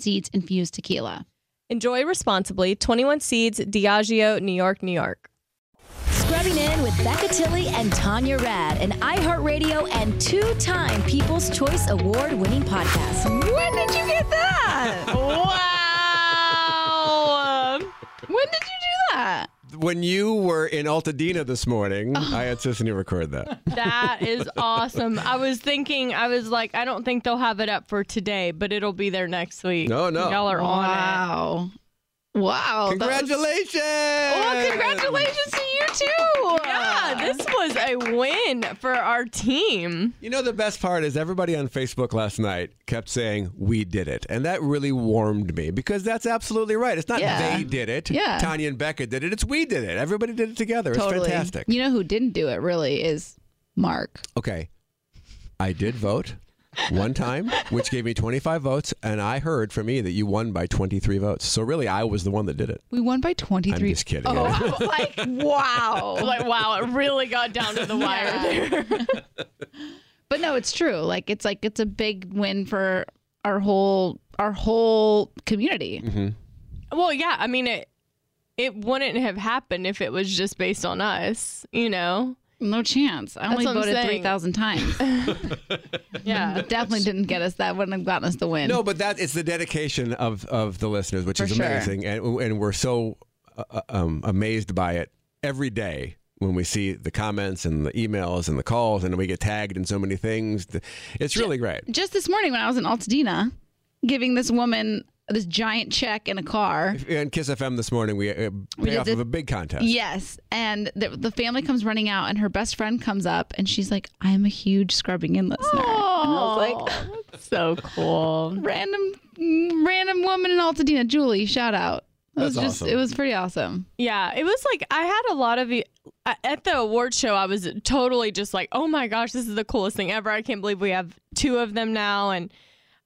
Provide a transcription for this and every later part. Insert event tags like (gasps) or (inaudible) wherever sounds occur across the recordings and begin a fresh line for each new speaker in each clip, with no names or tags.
Seeds infused tequila.
Enjoy responsibly. 21 Seeds, Diageo, New York, New York.
Scrubbing in with Becca Tilley and Tanya Rad, an iHeartRadio and two time People's Choice Award winning podcast.
When did you get that? (laughs)
wow.
when did you do that?
When you were in Altadena this morning, (laughs) I had Sissany record that.
That is (laughs) awesome. I was thinking, I was like, I don't think they'll have it up for today, but it'll be there next week.
No, no.
Y'all are on it.
Wow. Wow. that was-
Congratulations!
Well, congratulations to you too.
Yeah, this was a win for our team.
You know, the best part is everybody on Facebook last night kept saying, We did it. And that really warmed me because that's absolutely right. It's not
Yeah.
they did it.
Yeah.
Tanya and Becca did it. It's we did it. Everybody did it together. It's
Totally.
fantastic.
You know who didn't do it really is Mark.
Okay. I did vote one time, which gave me 25 votes, and I heard from me that you won by 23 votes. So really, I was the one that did it.
We won by 23.
I'm just kidding.
Oh, (laughs) like wow. (laughs)
Like, wow, it really got down to the wire there. (laughs)
But no, it's true. Like it's like it's a big win for our whole our whole community. Mm-hmm.
Well, yeah, I mean, it it wouldn't have happened if it was just based on us, you know?
No chance. I only voted three thousand times. (laughs)
Yeah. (laughs)
It definitely didn't get us. That wouldn't have gotten us the win.
No, but that it's the dedication of of the listeners, which
For
is
sure.
amazing, and and we're so uh, um, amazed by it every day when we see the comments and the emails and the calls, and we get tagged in so many things. It's really great.
Just this morning when I was in Altadena, giving this woman this giant check in a car.
And Kiss FM this morning, we uh,
We
pay off
the-
of a big contest.
Yes, and the, the family comes running out, and her best friend comes up, and she's like, "I'm a huge scrubbing in listener." And I was like, (laughs)
so cool.
"Random, random woman in Altadena, Julie, shout out." It was
That's
just,
awesome.
it was pretty awesome.
Yeah, it was like I had a lot of y- at the award show. I was totally just like, "Oh my gosh, this is the coolest thing ever! I can't believe we have two of them now, and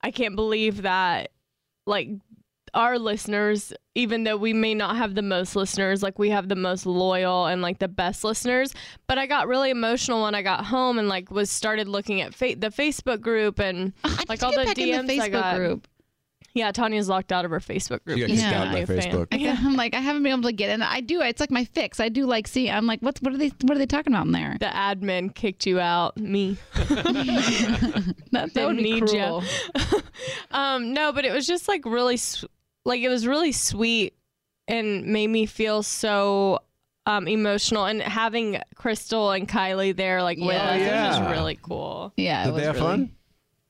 I can't believe that like our listeners, even though we may not have the most listeners, like we have the most loyal and like the best listeners. But I got really emotional when I got home and like was started looking at fa- the Facebook group and
I
like all the DMs
the
I got.
group.
Yeah, Tanya's locked out of her Facebook group.
She got
kicked
not
out
a
by
new fan.
Facebook.
I, I'm like, I haven't been able to get in. I do. It's like my fix. I do like see. I'm like, what's what are they? What are they talking about in there?
The admin kicked you out. Me. (laughs) (laughs)
That, that
Didn't
would
need ya.
cruel. (laughs)
Um, no, but it was just like really, s- like it was really sweet and made me feel so um, emotional. And having Crystal and Kylie there, like with
Yeah.
us, it was just really cool.
Yeah. it
Did
was
they have
really-
fun?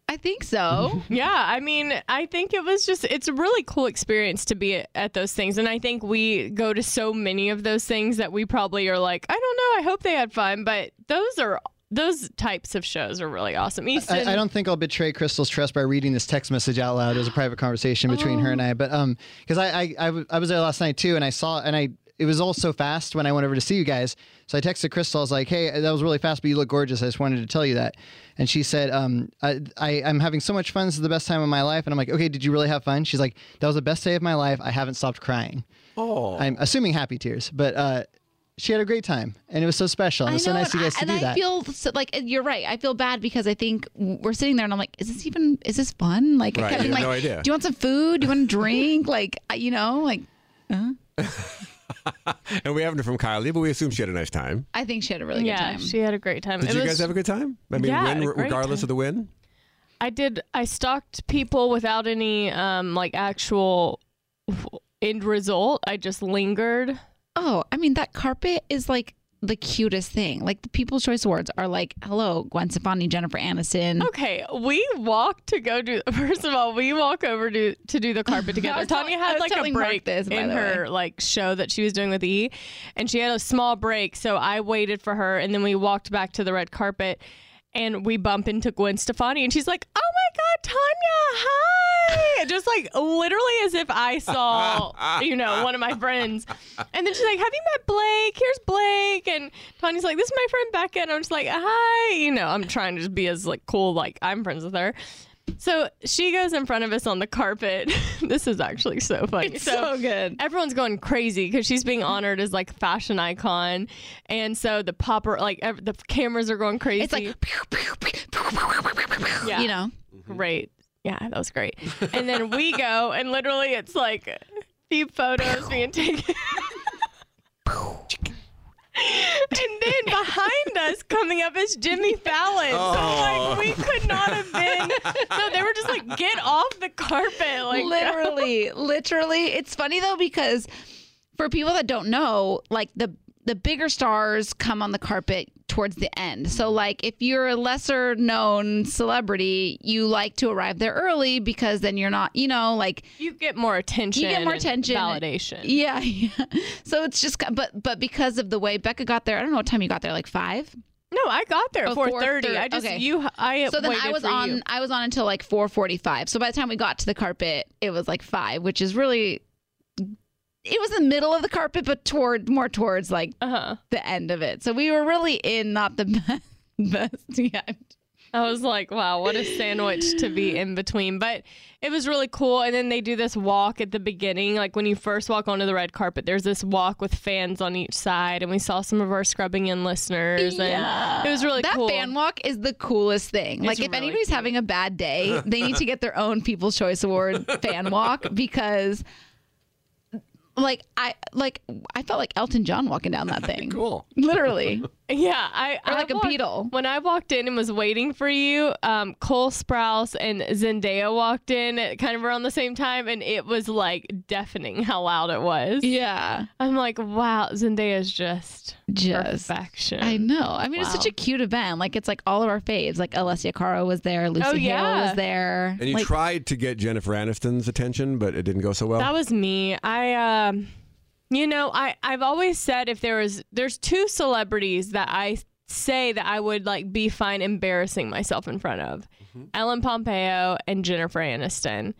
I think so. (laughs)
Yeah, I mean, I think it was just, it's a really cool experience to be at, at those things. And I think we go to so many of those things that we probably are like, I don't know, I hope they had fun. But those are, those types of shows are really awesome. Easton,
I, I don't think I'll betray Crystal's trust by reading this text message out loud. It was a private conversation between her and I. But um, because I, I I w- I was there last night too, and I saw and I it was all so fast when I went over to see you guys. So I texted Crystal. I was like, "Hey, that was really fast, but you look gorgeous. I just wanted to tell you that." And she said, um, I, I I'm having so much fun. This is the best time of my life. And I'm like, "Okay, did you really have fun?" She's like, "That was the best day of my life. I haven't stopped crying."
Oh,
I'm assuming happy tears, but uh, she had a great time, and it was so special. And it was so nice
and
of you guys
I,
to do
I
that.
And I feel so, like you're right. I feel bad because I think we're sitting there and I'm like, is this even? Is this fun? Like, I kept (laughs)
you
being
have
like,
no idea.
do you want some food? Do you want a drink? (laughs) like, you know, like. (laughs) (laughs)
and we haven't heard from Kylie, but we assume she had a nice time.
I think she had a really good
yeah,
time.
she had a great time.
Did
It
you
was-
guys have a good time? I mean,
Yeah, I had
win,
a great
regardless
time.
of the win.
I did. I stalked people without any um like actual end result. I just lingered.
Oh, I mean, that carpet is like the cutest thing. Like the People's Choice Awards are like, hello, Gwen Stefani, Jennifer Aniston.
Okay, we walked to go do. (laughs) First of all, we walk over to to do the carpet (laughs) together. Tanya
telling-
had like a break
this,
in her like show that she was doing with E, and she had a small break. So I waited for her, and then we walked back to the red carpet. And we bump into Gwen Stefani, and she's like, "Oh God, Tanya, hi!" Just like literally as if I saw, you know, one of my friends. And then she's like, "Have you met Blake? Here's Blake." And Tanya's like, "This is my friend Becca," and I'm just like, "Hi," you know, I'm trying to just be as like cool, like I'm friends with her. So she goes in front of us on the carpet. this is actually so funny.
It's so good.
Everyone's going crazy because she's being honored as like fashion icon, and so the popper like ev- the cameras are going crazy.
It's like,
Yeah.
you know, Mm-hmm.
great. Yeah, that was great. And then we (laughs) go, and literally it's like a few photos being taken. (laughs) and then behind us coming up is Jimmy Fallon. So like oh. we could not have been. No, they were just like, get off the carpet. Like (laughs)
literally, literally. It's funny though because for people that don't know, like the the bigger stars come on the carpet towards the end. So like if you're a lesser known celebrity, you like to arrive there early because then you're not, you know, like
you get more attention.
you get more attention,
validation.
Yeah, (laughs) yeah. So it's just, but but because of the way Becca got there, I don't know what time you got there, like five.
No, I got there
Oh,
at four thirty. I just
Okay.
you. I
So then I was on.
you.
I was on until like four forty-five. So by the time we got to the carpet, it was like five, which is really. It was the middle of the carpet, but toward more towards like
Uh huh.
the end of it. So we were really in not the best, (laughs) best yet.
I was like, wow, what a sandwich to be in between. But it was really cool. And then they do this walk at the beginning. Like when you first walk onto the red carpet, there's this walk with fans on each side. And we saw some of our scrubbing in listeners. And it was really
that
cool.
fan walk is the coolest thing. like if
really
anybody's having a bad day, they need to (laughs) get their own People's Choice Award fan walk (laughs) because like I like I felt like Elton John walking down that (laughs) thing.
Cool.
Literally. (laughs)
Yeah, I
Or
I
like a
walked-
beetle.
When I walked in and was waiting for you, um, Cole Sprouse and Zendaya walked in at kind of around the same time, and it was like deafening how loud it was.
Yeah.
I'm like, wow, Zendaya's just
Just
perfection.
I know. I mean, it's such a cute event. Like, it's like all of our faves. Like, Alessia Cara was there. Lucy
Oh,
Hale
yeah.
was there.
And you
like,
tried to get Jennifer Aniston's attention, but it didn't go so well.
That was me. I um you know, I I've always said if there was there's two celebrities that I say that I would like be fine embarrassing myself in front of. Mm-hmm. Ellen Pompeo and Jennifer Aniston.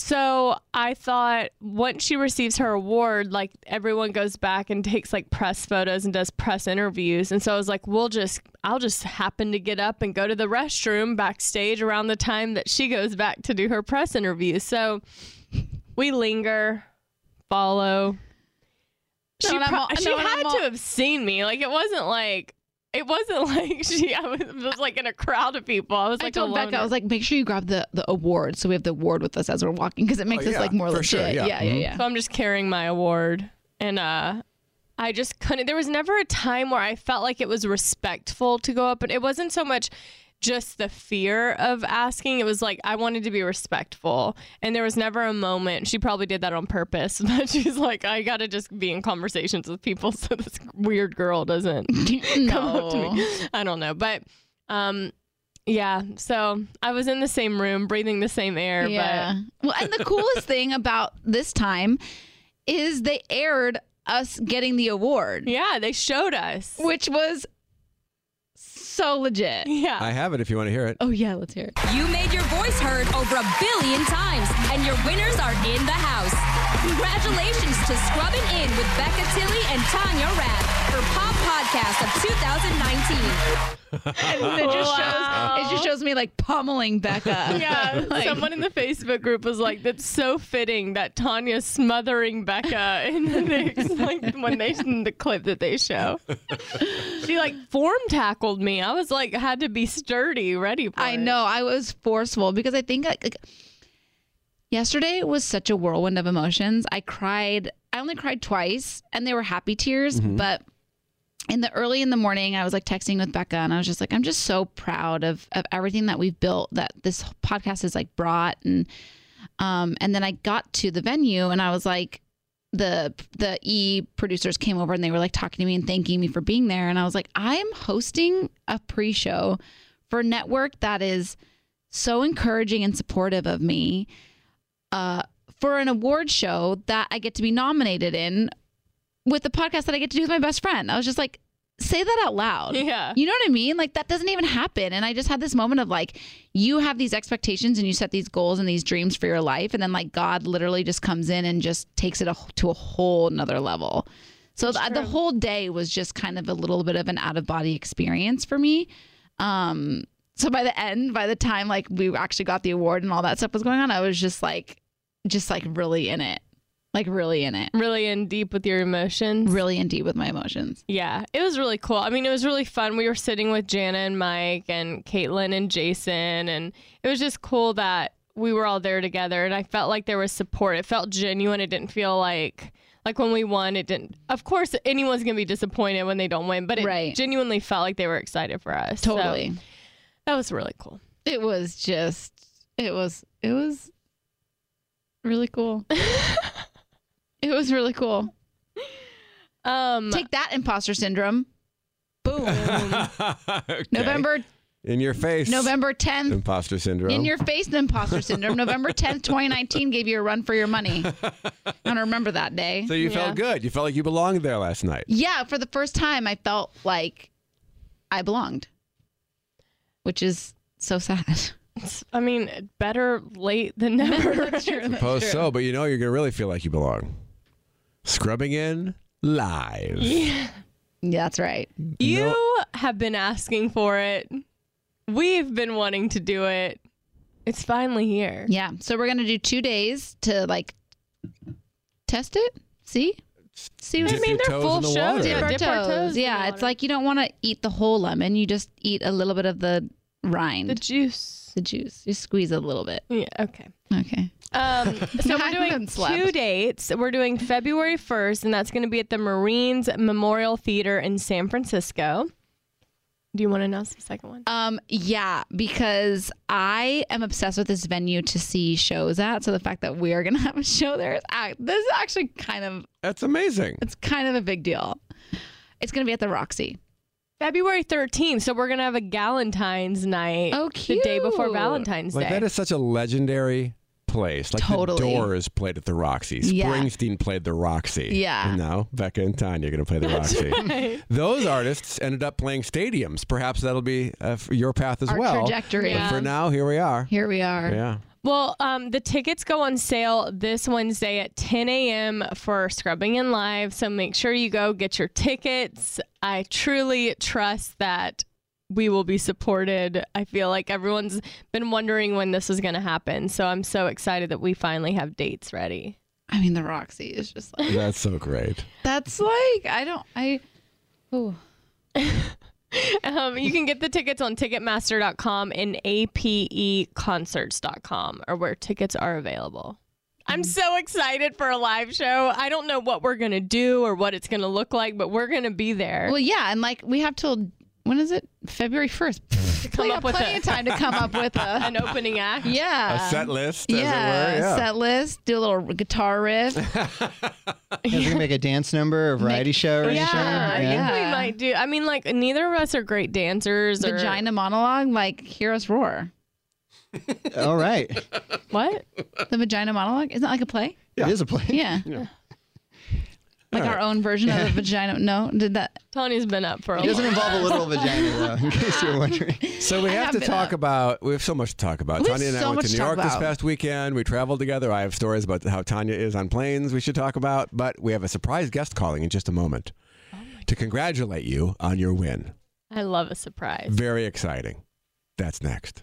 So I thought once she receives her award, like everyone goes back and takes like press photos and does press interviews. And so I was like, we'll just, I'll just happen to get up and go to the restroom backstage around the time that she goes back to do her press interview. So we linger, follow.
No,
She,
and
pro-
all-
she
no, and I'm
had
all-
to have seen me. Like it wasn't like it wasn't (laughs) like she. I was, was like in a crowd of people. I was
I
like
told Becca, I was like, make sure you grab the the award, so we have the award with us as we're walking, because it makes us
yeah,
like more
for
legit.
sure, yeah.
yeah, yeah,
Mhm.
yeah.
So I'm just carrying my award. And uh I just couldn't there was never a time where I felt like it was respectful to go up and it wasn't so much just the fear of asking. It was like I wanted to be respectful. And there was never a moment she probably did that on purpose, (laughs) but she's like, I gotta just be in conversations with people (laughs) so this weird girl doesn't (laughs) come up to me. I don't know. But um yeah, so I was in the same room, breathing the same air,
Yeah. Well, and the coolest thing about this time is they aired us getting the award,
yeah, they showed us.
which was so legit.
Yeah.
I have it if you want to hear it.
Oh yeah, let's hear it.
You made your voice heard over a billion times, and your winners are in the house. Congratulations to Scrubbing In with Becca Tilley and Tanya Rad for Pop Podcast of 2019.
And it just shows it just shows me like pummeling Becca. (laughs)
Yeah, (laughs)
Like-
someone in the Facebook group was like, "That's so fitting that Tanya's smothering Becca in the next, (laughs) like when they in the clip that they show." She like form tackled me. I was like, had to be sturdy, ready for
I
it.
know I was forceful because I think like, like, yesterday was such a whirlwind of emotions. I cried. I only cried twice, and they were happy tears. But in the early in the morning, I was like texting with Becca, and I was just like, I'm just so proud of of everything that we've built. That this podcast has like brought, and um, and then I got to the venue, and I was like. The the E producers came over and they were like talking to me and thanking me for being there and I was like I'm hosting a pre-show for a network that is so encouraging and supportive of me uh, for an award show that I get to be nominated in with the podcast that I get to do with my best friend. I was just like, say that out loud.
Yeah.
You know what I mean? Like that doesn't even happen. And I just had this moment of like, you have these expectations and you set these goals and these dreams for your life. And then like God literally just comes in and just takes it a, to a whole nother level. So the, the whole day was just kind of a little bit of an out of body experience for me. Um, so by the end, by the time like we actually got the award and all that stuff was going on, I was just like, just like really in it, like really in it,
Really in deep with your emotions.
really in deep with my emotions.
Yeah, it was really cool. I mean, it was really fun. We were sitting with Jana and Mike and Caitlin and Jason, and it was just cool that we were all there together. And I felt like there was support. It felt genuine. It didn't feel like like when we won. It didn't. Of course, anyone's gonna be disappointed when they don't win, but it
Right.
genuinely felt like they were excited for us. So
Totally.
That was really cool.
It was just, it was, it was really cool. (laughs) it was really cool.
Um,
Take that, imposter syndrome. Boom. (laughs)
Okay.
November,
In your face.
November 10th.
Imposter syndrome.
In your face, the imposter syndrome. November 10th, 2019 gave you a run for your money. (laughs) I want to remember that day.
so you
Yeah.
felt good. You felt like you belonged there last night.
Yeah, for the first time, I felt like I belonged, which is so sad. (laughs)
I mean, better late than never. (laughs)
Suppose so, but you know you're gonna really feel like you belong. Scrubbing in live.
Yeah, that's right.
You have been asking for it. We've been wanting to do it. It's finally here.
Yeah. So we're gonna do two days to like test it. See, see what I mean.
they're full
the
shows.
water.
Yeah,
Dip our toes.
toes
Yeah, it's
water.
like you don't want to eat the whole lemon. You just eat a little bit of the rind,
The juice.
the,
juice.
Just You squeeze a little bit.
Yeah, okay.
Okay.
Um, (laughs) so we're doing two dates. We're doing February 1st, and that's going to be at the Marines Memorial Theater in San Francisco. Do you want to announce the second one?
Um, yeah, because I am obsessed with this venue to see shows at. So the fact that we are gonna (laughs) have a show there is ac- this is actually kind of
That's amazing.
it's kind of a big deal. It's gonna be at the Roxy.
February 13th. So we're going to have a Galentine's night
Oh,
the day before
cute.
Valentine's
Like
Day.
that is such a legendary place. Like
Totally.
the Doors played at the Roxy.
Yeah.
Springsteen played the Roxy.
Yeah.
And now Becca and Tanya are going to play the Roxy. Those artists ended up playing stadiums. Perhaps that'll be uh, your path as
Our
well.
trajectory.
But for now, here we are.
Here we are.
Yeah.
Well, um, the tickets go on sale this Wednesday at 10 a.m. for Scrubbing in Live. So make sure you go get your tickets. I truly trust that we will be supported. I feel like everyone's been wondering when this is going to happen. So I'm so excited that we finally have dates ready.
I mean, the Roxy is just like
That's so great.
that's like I don't I. Oh, (laughs)
Um, you can get the tickets on Ticketmaster.com and APEConcerts.com or where tickets are available. I'm so excited for a live show. I don't know what we're going to do or what it's going to look like, but we're going to be there.
Well, yeah, and like we have till when is it? February first. (laughs)
come up with
plenty
a-
of time to come up with a (laughs)
An opening act.
yeah
A set list, as
yeah,
it were. Yeah.
set list. Do a little guitar riff.
You guys gonna make a dance number, a variety show, or
Yeah,
anything?
I think we might do. I mean, like neither of us are great dancers. Or,
Vagina monologue, like hear us roar.
All right.
What?
The vagina monologue isn't that like a play?
It is a play.
Yeah. Like our own version of the vagina. No, did that?
Tony's been up for a
It doesn't
long
involve a literal vagina, though, in case you're (laughs) wondering.
So we
I
have
have
to talk
up.
about. We have so much to talk about.
We have
Tanya and I
so
went
much
to
to
New
talk
York this past weekend. We traveled together. I have stories about how Tanya is on planes. We should talk about, but we have a surprise guest calling in just a moment
Oh
to congratulate you on your win.
I love a surprise.
Very exciting. That's next.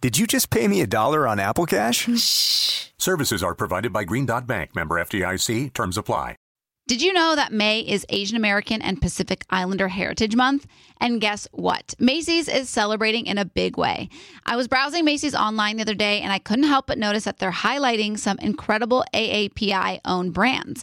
Did you just pay me a dollar on Apple Cash? (laughs) Shh.
Services are provided by Green Dot Bank, member FDIC. Terms apply.
Did you know that May is Asian American and Pacific Islander Heritage Month? And guess what? Macy's is celebrating in a big way. I was browsing Macy's online the other day and I couldn't help but notice that they're highlighting some incredible AAPI owned brands.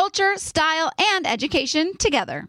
culture, style, and education together.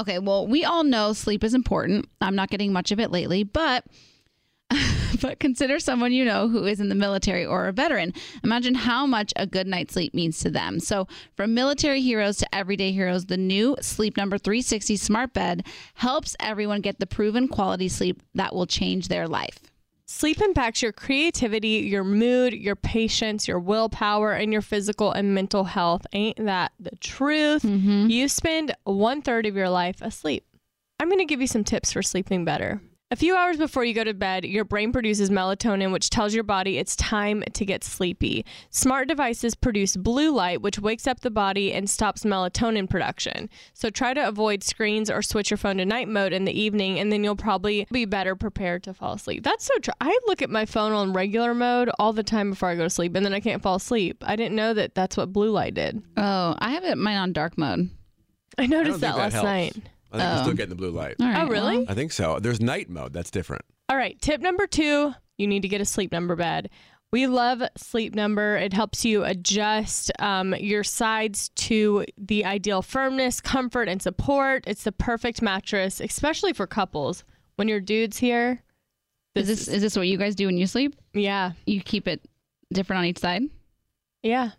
Okay, well, we all know sleep is important. I'm not getting much of it lately, but (laughs) but consider someone you know who is in the military or a veteran. Imagine how much a good night's sleep means to them. So, from military heroes to everyday heroes, the new Sleep Number 360 smart bed helps everyone get the proven quality sleep that will change their life.
Sleep impacts your creativity, your mood, your patience, your willpower, and your physical and mental health. Ain't that the truth? Mm-hmm. You spend one third of your life asleep. I'm going to give you some tips for sleeping better. A few hours before you go to bed, your brain produces melatonin, which tells your body it's time to get sleepy. Smart devices produce blue light, which wakes up the body and stops melatonin production. So try to avoid screens or switch your phone to night mode in the evening, and then you'll probably be better prepared to fall asleep. That's so true. I look at my phone on regular mode all the time before I go to sleep, and then I can't fall asleep. I didn't know that that's what blue light did.
Oh, I have it mine on dark mode.
I
I don't
noticed that last
helps.
night.
I think you're
Oh.
still getting the blue light.
All right,
Oh, really?
well,
I think so. There's night mode. That's different.
All right, tip number two you need to get a sleep number bed. We love Sleep Number. It helps you adjust um, your sides to the ideal firmness, comfort, and support. It's the perfect mattress, especially for couples. When your dude's here,
is this is this what you guys do when you sleep?
yeah,
You keep it different on each side?
yeah.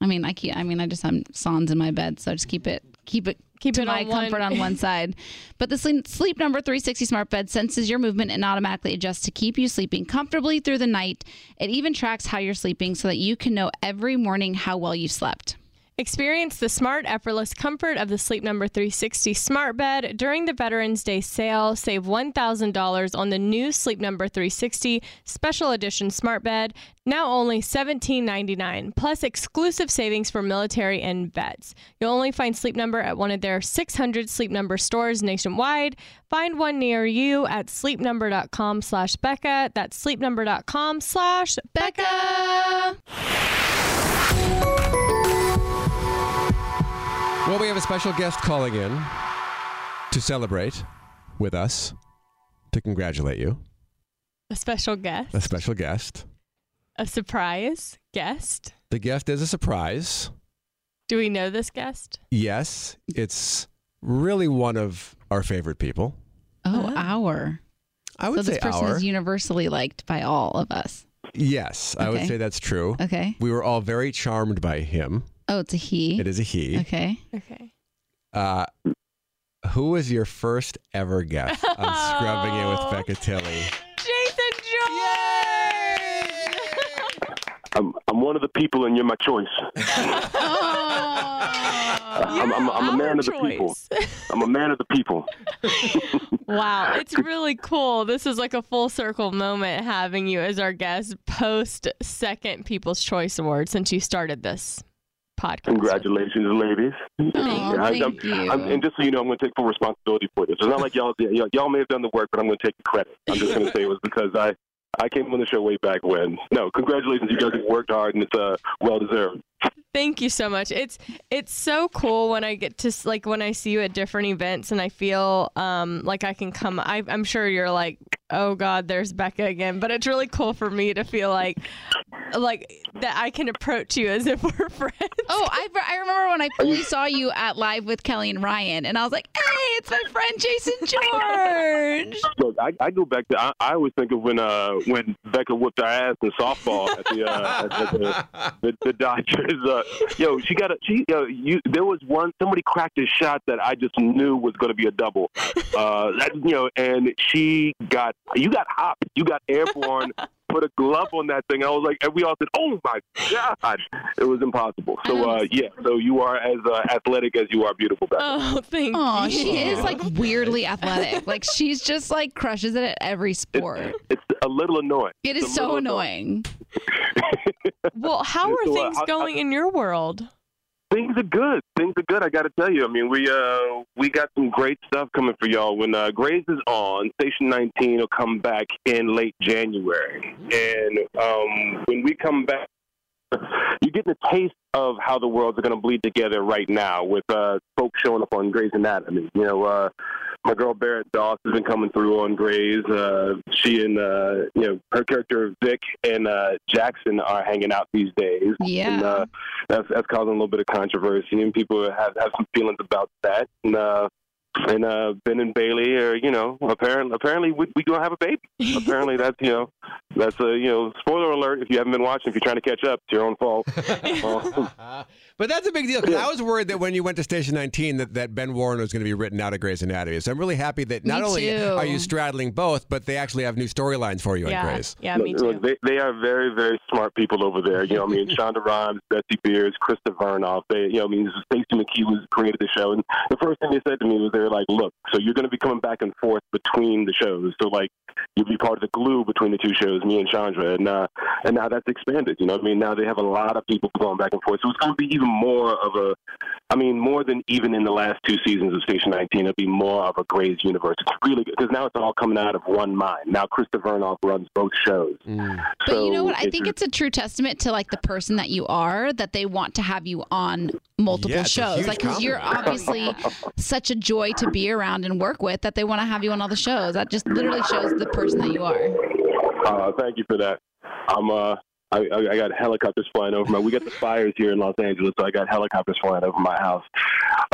I mean, I keep. I mean, I just have Sans in my bed, so I just keep it, keep it,
Keep
to my
on one-
comfort on (laughs) one side. But the sleep, sleep Number 360 smart bed senses your movement and automatically adjusts to keep you sleeping comfortably through the night. It even tracks how you're sleeping so that you can know every morning how well you slept.
Experience the smart, effortless comfort of the Sleep Number 360 smart bed during the Veterans Day sale. Save $1,000 on the new Sleep Number 360 special edition smart bed, now only $17.99, plus exclusive savings for military and vets. You'll only find Sleep Number at one of their 600 Sleep Number stores nationwide. Find one near you at sleepnumber.com slash Becca. That's sleepnumber.com slash Becca.
Well, we have a special guest calling in to celebrate with us, to congratulate you.
A special guest,
A special guest.
a surprise guest.
The guest is a surprise.
Do we know this guest?
Yes, it's really one of our favorite people.
Oh,
Oh.
our.
I would
So
would
this person
our.
is universally liked by all of us.
yes, I would say that's true.
Okay.
We were all very charmed by him.
Oh, it's a he.
It is a he.
Okay.
Okay.
Uh, who was your first ever guest on (laughs) Scrubbing In with Becca Tilley?
Jason George!
I'm, I'm one of the people, and you're my choice. I'm, I'm, I'm a man of the people. I'm a man of the people.
wow, it's really cool. This is like a full circle moment having you as our guest post second People's Choice Award since you started this podcast.
Congratulations, ladies.
Oh,
I-
thank
I'm-
you.
I'm- and just so you know, I'm going to take full responsibility for this. It's not like y'all, y'all, y'all may have done the work, but I'm going to take the credit. I'm just going to say it was because I, I came on the show way back when. No, congratulations. You guys have worked hard, and it's uh, well deserved.
Thank you so much. It's it's so cool when I get to like when I see you at different events and I feel um like I can come. I, I'm sure you're like, oh God, there's Becca again. But it's really cool for me to feel like like that I can approach you as if we're (laughs) friends.
Oh, I, I remember when I fully saw you at Live with Kelly and Ryan, and I was like, hey, it's my friend Jason (laughs) George.
Look, I, I go back to I, I always think of when uh when Becca whooped our ass in softball at the uh at, at the, the, the Dodgers. Uh, yo, she got a she yo, you there was one somebody cracked a shot that I just knew was going to be a double. Uh, that you know, and she got you got hopped, you got airborne. (laughs) Put a glove on that thing. I was like, and we all said, "Oh my god!" It was impossible. So, uh, yeah. So you are as uh, athletic as you are beautiful, Becca.
Oh, thank
Oh,
you.
she is like (laughs) weirdly athletic. Like she's just like crushes it at every sport.
It's a little annoying. It's
so
little
annoying. (laughs)
Well, how are
So, uh,
things
I- I-
going in your world?
Things are good. Things are good. I got to tell you. I mean, we uh we got some great stuff coming for y'all. When uh, Grace is on, Station 19 will come back in late January, and um when we come back, you're getting a taste of how the worlds are going to bleed together right now with uh, folks showing up on Grey's Anatomy. You know, uh, my girl Barrett Doss has been coming through on Grey's. Uh, she and uh, you know her character Vic and uh, Jackson are hanging out these days.
Yeah.
And, uh, that's that's causing a little bit of controversy, and people have have some feelings about that. And uh, and uh, Ben and Bailey are, you know, apparently apparently we we gonna have a baby. (laughs) apparently that's you know that's a you know spoiler alert if you haven't been watching if you're trying to catch up it's your own fault. (laughs) Um, (laughs)
But that's a big deal because I was worried that when you went to Station 19 that, that Ben Warren was going to be written out of Grey's Anatomy. So I'm really happy that not
Me
only
too.
are you straddling both, but they actually have new storylines for you on
Yeah,
Grey's.
yeah, me too.
Look, they, they are very, very smart people over there. You know, I mean, Shonda Rhimes, Betsy Beers, Krista Vernoff. They, you know, I mean, Stacy McKee was created the show, and the first thing they said to me was, they're like, "Look, so you're going to be coming back and forth between the shows. So like, you'll be part of the glue between the two shows, me and Chandra, and uh, and now that's expanded. You know, what I mean, now they have a lot of people going back and forth. So it's going to be even more of a, I mean, more than even in the last two seasons of Station 19. It'll be more of a Grey's universe. It's really good because now it's all coming out of one mind. Now Krista Vernoff runs both shows.
But you know what? I think it's a true testament to like the person that you are that they want to have you on multiple
Yeah,
shows. Like, because you're obviously (laughs) such a joy to be around and work with that they want to have you on all the shows. That just literally shows the person that you are.
Uh, thank you for that. I'm uh, I, I I got helicopters flying over my. We got the fires here in Los Angeles, so I got helicopters flying over my house.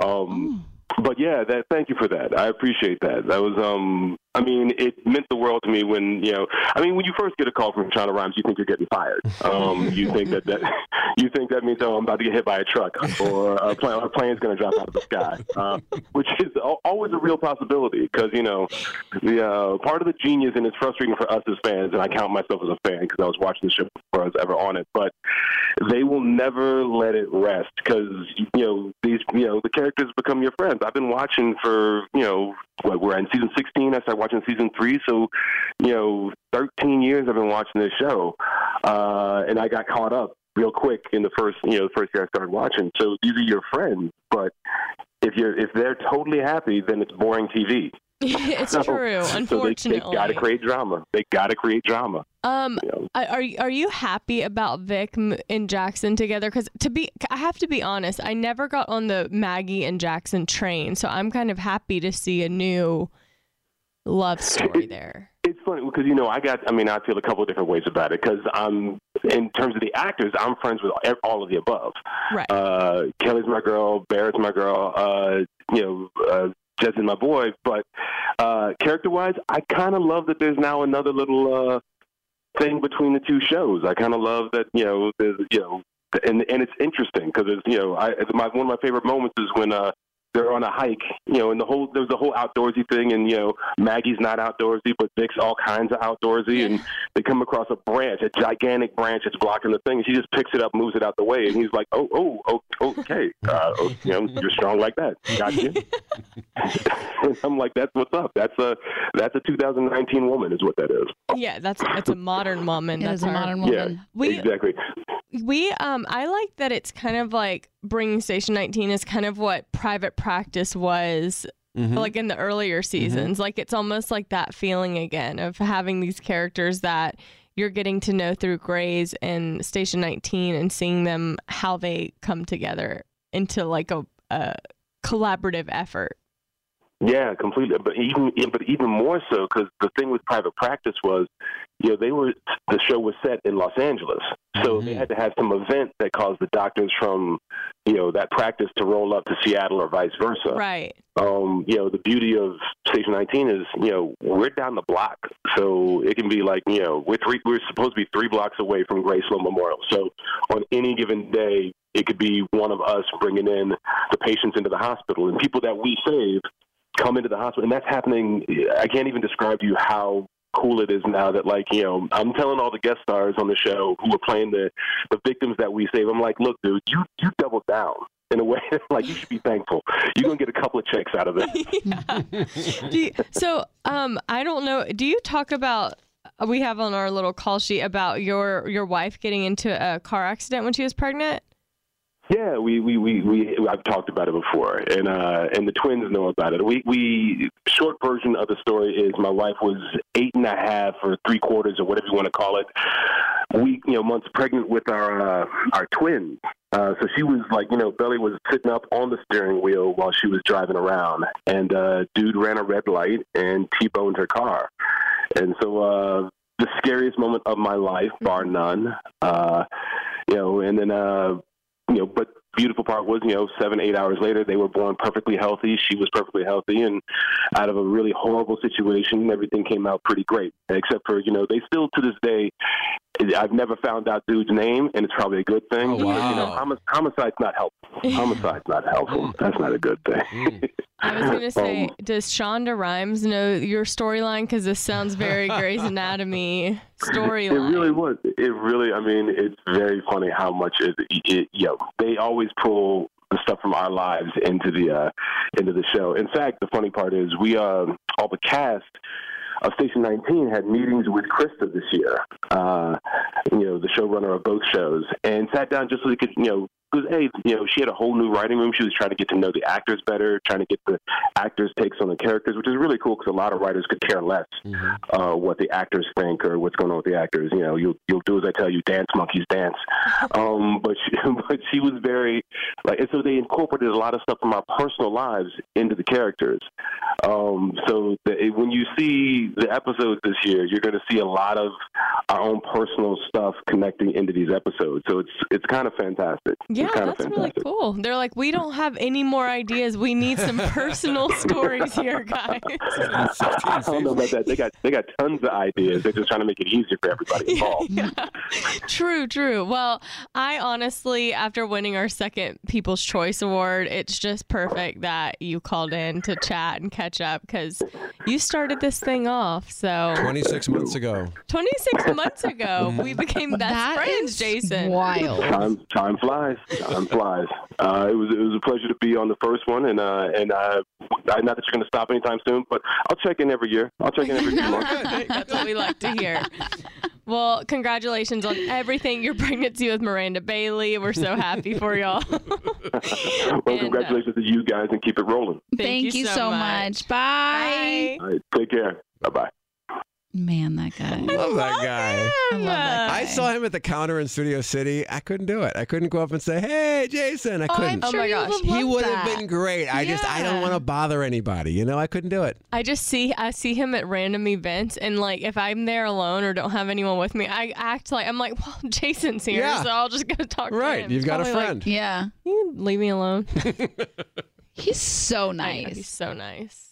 Um, but yeah, that. Thank you for that. I appreciate that. That was um. I mean, it meant the world to me when you know. I mean, when you first get a call from Shonda Rhimes, you think you're getting fired. Um, you think that that (laughs) you think that means oh, I'm about to get hit by a truck or a, plane, a plane's going to drop out of the sky, uh, which is always a real possibility because you know the uh, part of the genius and it's frustrating for us as fans, and I count myself as a fan because I was watching the show before I was ever on it, but they will never let it rest because you know these you know the characters become your friends. I've been watching for you know what we're in season 16. I started watching season three, so you know 13 years I've been watching this show, uh, and I got caught up real quick in the first you know the first year I started watching. So these are your friends, but if you're if they're totally happy, then it's boring TV. (laughs)
it's
So-
true.
So they,
Unfortunately,
they got to create drama. They got to create drama.
Um,
You know?
are are you- happy about Vic and Jackson together? Because to be, I have to be honest, I never got on the Maggie and Jackson train, so I'm kind of happy to see a new love (laughs) story there.
It's funny because you know I got. I mean, I feel a couple of different ways about it because I'm in terms of the actors, I'm friends with all of the above.
Right.
Uh, Kelly's my girl, Barrett's my girl. Uh, you know, uh, Jensen's my boy. But uh, character-wise, I kind of love that there's now another little uh, thing between the two shows. I kind of love that you know, there's, you know, and and it's interesting because it's you know, I my one of my favorite moments is when uh they're on a hike, you know, and the whole there's the whole outdoorsy thing, and you know, Maggie's not outdoorsy, but Vic's all kinds of outdoorsy, and they come across a branch, a gigantic branch that's blocking the thing, and she just picks it up, moves it out the way, and he's like, oh, oh, oh okay, uh, oh, you know, you're strong like that, gotcha. and (laughs) (laughs) I'm like, that's what's up. That's a that's a 2019 woman, is what that is.
Yeah, that's that's a modern woman.
It
that's
a
our-
modern
Yeah,
woman.
We-
exactly.
We um I like that it's kind of like bringing Station 19 is kind of what private practice was
Mm-hmm.
like in the earlier seasons. Like it's almost like that feeling again of having these characters that you're getting to know through Grey's and Station 19 and seeing them how they come together into like a, a collaborative effort.
Yeah, completely. But even but even more so because the thing with private practice was, you know, they were the show was set in Los Angeles, so they had to have some event that caused the doctors from, you know, that practice to roll up to Seattle or vice versa.
Right.
Um, you know, the beauty of Station 19 is, you know, we're down the block, so it can be like, you know, we're three, we're supposed to be three blocks away from Grey Sloan Memorial. So on any given day, it could be one of us bringing in the patients into the hospital, and people that we save come into the hospital, and that's happening. I can't even describe to you how cool it is now that like you know I'm telling all the guest stars on the show who are playing the the victims that we save. I'm like, look, dude, you you doubled down in a way (laughs) like you should be thankful. You're gonna get a couple of checks out of it. (laughs)
Do you, so um I don't know. Do you talk about we have on our little call sheet about your your wife getting into a car accident when she was pregnant?
Yeah, we, we, we, we I've talked about it before, and uh, and the twins know about it. We we short version of the story is my wife was eight and a half or three quarters or whatever you want to call it, week you know months pregnant with our uh, our twins. Uh, so she was like, you know, Belly was sitting up on the steering wheel while she was driving around, and uh, dude ran a red light and t-boned her car, and so uh, the scariest moment of my life, bar none. Uh, you know, and then uh, you know, but beautiful part was, you know, seven, eight hours later, they were born perfectly healthy. She was perfectly healthy, and out of a really horrible situation, everything came out pretty great. Except for, you know, they still to this day, I've never found out dude's name, and it's probably a good thing.
Oh,
because, You know,
wow.
homic- homicide's not helpful. (laughs) Homicide's not helpful. That's not a good thing. (laughs)
I was gonna say,
Um,
does Shonda Rhimes know your storyline? Because this sounds very (laughs) Grey's Anatomy storyline.
It really was. It really. I mean, it's very funny how much it. it you know, they always pull the stuff from our lives into the uh, into the show. In fact, the funny part is we uh, all the cast of Station 19 had meetings with Krista this year. Uh, you know, the showrunner of both shows, and sat down just so they could, you know. Because hey, you know, she had a whole new writing room. She was trying to get to know the actors better, trying to get the actors' takes on the characters, which is really cool because a lot of writers could care less uh, what the actors think or what's going on with the actors. You know, you'll you'll do as I tell you, dance monkeys dance. (laughs) Um, but she, (laughs) but she was very like, and so they incorporated a lot of stuff from our personal lives into the characters. Um, so the, when you see the episodes this year, you're going to see a lot of our own personal stuff connecting into these episodes. So it's it's kind of fantastic.
Yeah,
it's kind
that's
of
really cool. They're like, we don't have any more ideas. We need some (laughs) personal stories here, guys.
I don't know about that. They got they got tons of ideas. They're just trying to make it easier for everybody (laughs) involved.
True, true. Well, I honestly, after winning our second People's Choice Award, it's just perfect that you called in to chat and catch up because you started this thing off. So
26 months ago.
26 months ago, we became best
That
friends,
is
Jason.
wild.
Time time flies. Time flies. Uh, it was it was a pleasure to be on the first one, and uh, and uh, I- not that you're going to stop anytime soon, but I'll check in every year. I'll check in every (laughs) year.
That's what we like to hear. Well, congratulations on everything. Your pregnancy with Miranda Bailey. We're so happy for y'all. (laughs)
well,
And, uh,
congratulations to you guys, and keep it rolling.
Thank, you, so much. Bye.
All right, take care. Bye bye.
Man, that guy.
Oh, love that guy.
I love that guy.
I saw him at the counter in Studio City. I couldn't do it. I couldn't go up and say, "Hey, Jason." I
Oh, I'm
couldn't.
Oh my
you
gosh.
would
he
love
would
that.
have been great. I just I don't
Yeah.
want to bother anybody. You know, I couldn't do it.
I just see I see him at random events and like if I'm there alone or don't have anyone with me, I act like I'm like, well, (laughs) Jason's here,
Yeah.
so I'll just go talk to him.
Right.
him.
You've got a
Probably like,
friend.
Yeah.
you leave me alone.
He's so (laughs)
I know,
nice.
he's so nice.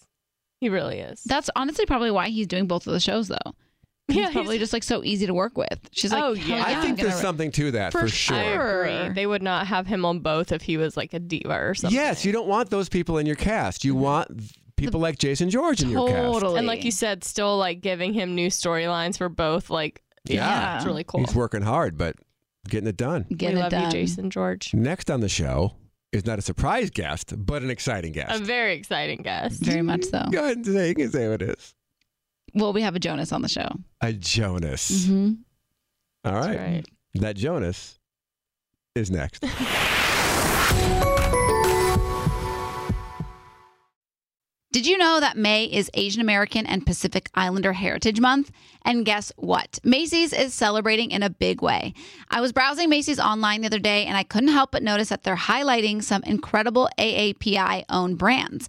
He really is.
That's honestly probably why he's doing both of the shows, though. (laughs) He's
Yeah,
probably
he's-
just like so easy to work with. She's like,
Oh, yeah.
I
I'm
think
gonna
there's something to that
For
for,
sure.
sure.
They would not have him on both if he was like a diva or something.
Yes, you don't want those people in your cast. You mm-hmm. want people like Jason George in your cast.
Totally.
And like you said, still like giving him new storylines for both. Like, yeah,
Yeah.
it's really cool.
He's working hard, but getting it done.
Get
we
it
love
done.
you, Jason George.
Next on the show is not a surprise guest, but an exciting guest.
A very exciting guest.
Very much so.
Go ahead and say, you can say what it is.
Well, we have a Jonas on the show.
A Jonas.
hmm
All right.
Right.
That Jonas is next. (laughs)
Did you know that May is Asian American and Pacific Islander Heritage Month? And guess what? Macy's is celebrating in a big way. I was browsing Macy's online the other day and I couldn't help but notice that they're highlighting some incredible AAPI owned brands.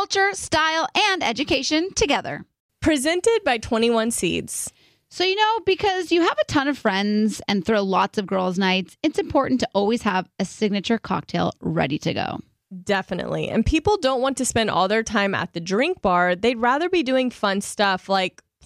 culture, style, and education together.
Presented by 21 Seeds.
So, you know, because you have a ton of friends and throw lots of girls' nights, it's important to always have a signature cocktail ready to go.
Definitely. And people don't want to spend all their time at the drink bar. They'd rather be doing fun stuff like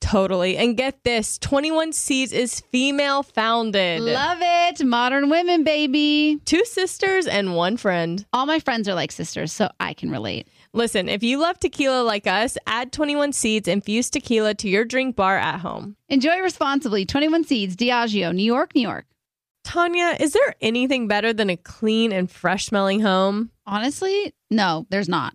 Totally. And get this 21 Seeds is female founded.
Love it. Modern women, baby.
Two sisters and one friend.
All my friends are like sisters, so I can relate.
Listen, if you love tequila like us, add 21 Seeds infused tequila to your drink bar at home.
Enjoy responsibly. 21 Seeds, Diageo, New York, New York.
Tanya, is there anything better than a clean and fresh smelling home?
Honestly, no, there's not.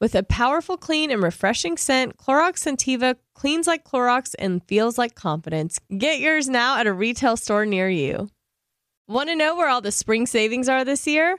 With a powerful, clean, and refreshing scent, Clorox Scentiva cleans like Clorox and feels like confidence. Get yours now at a retail store near you. Want to know where all the spring savings are this year?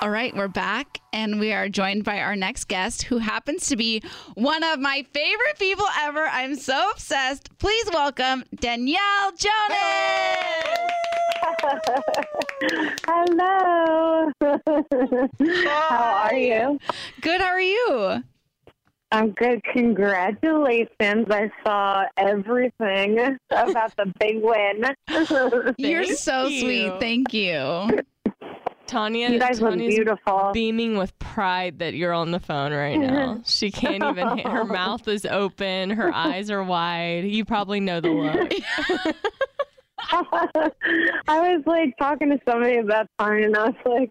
All right, we're back and we are joined by our next guest who happens to be one of my favorite people ever. I'm so obsessed. Please welcome Danielle Jonas. (laughs)
Hello. How are you?
Good. How are you?
I'm good. Congratulations. I saw everything about the big win. (laughs)
You're so
you.
sweet. Thank you.
Tanya,
You guys look beautiful.
beaming with pride that you're on the phone right now. (laughs) She can't even. Her (laughs) mouth is open. Her eyes are wide. You probably know the look. (laughs)
I was like talking to somebody about Tanya, and I was like,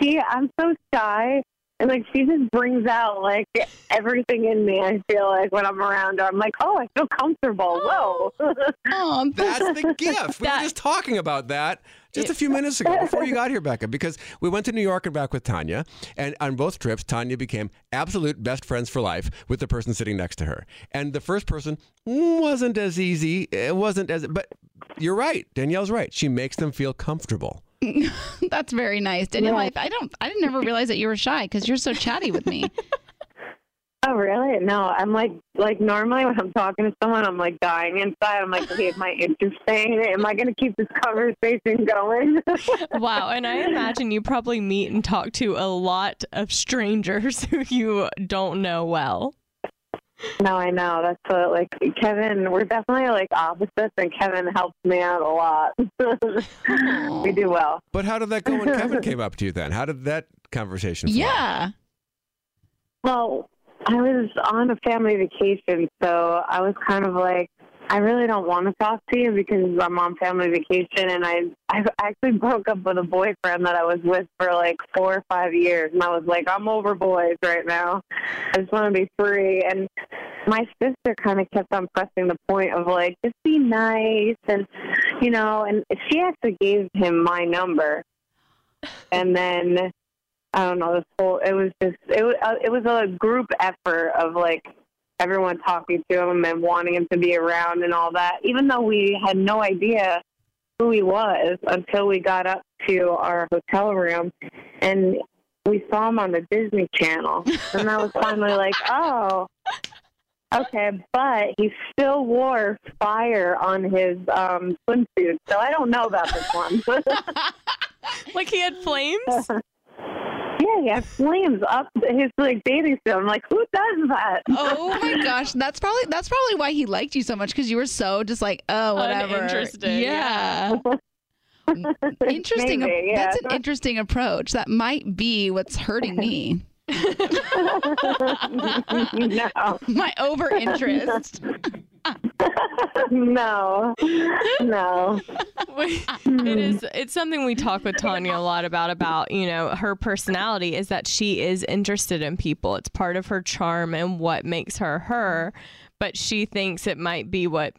"See, I'm so shy." And like she just brings out like everything in me. I feel like when I'm around her, I'm like, oh, I feel comfortable. Whoa!
Oh,
That's the gift. We were just talking about that just a few minutes ago before you (laughs) got here, Becca, because we went to New York and back with Tanya. And on both trips, Tanya became absolute best friends for life with the person sitting next to her. And the first person wasn't as easy. It wasn't as, but you're right. Danielle's right. She makes them feel comfortable. (laughs)
That's very nice, Danielle. I, I don't. I didn't ever realize that you were shy because you're so chatty with me. (laughs)
Oh, really? No, I'm like, like normally when I'm talking to someone, I'm like dying inside. I'm like, okay, am I interesting? Am I going to keep this conversation going? (laughs)
Wow. And I imagine you probably meet and talk to a lot of strangers (laughs) who you don't know well.
no, I know. That's what, like, Kevin, we're definitely like opposites, and Kevin helps me out a lot. (laughs) we do well.
But how did that go when Kevin came up to you then? How did that conversation flow?
Yeah.
Well, I was on a family vacation, so I was kind of like, I really don't want to talk to you because I'm on family vacation, and I I actually (laughs) broke up with a boyfriend that I was with for like four or five years, and I was like, I'm over boys right now. I just want to be free, and my sister kind of kept on pressing the point of like, just be nice, and you know, and she actually gave him my number, and then I don't know this whole. It was just it was uh, it was a group effort of like everyone talking to him and wanting him to be around and all that, even though we had no idea who he was until we got up to our hotel room and we saw him on the Disney Channel. And I was finally like, (laughs) oh, okay. But he still wore fire on his um, swimsuit. So I don't know about this one. (laughs) (laughs)
like he had flames?
Yeah, he had flames up his like bathing suit. I'm like, who does that?
Oh my (laughs) gosh, that's probably that's probably why he liked you so much because you were so just like, oh, whatever.
Uninterested,
Yeah. (laughs) interesting.
Maybe, yeah.
That's an interesting approach. That might be what's hurting me. (laughs)
no,
My over interest. (laughs)
no, no. (laughs)
it is it's something we talk with Tanya a lot about about, you know, her personality is that she is interested in people. It's part of her charm and what makes her her, but she thinks it might be what,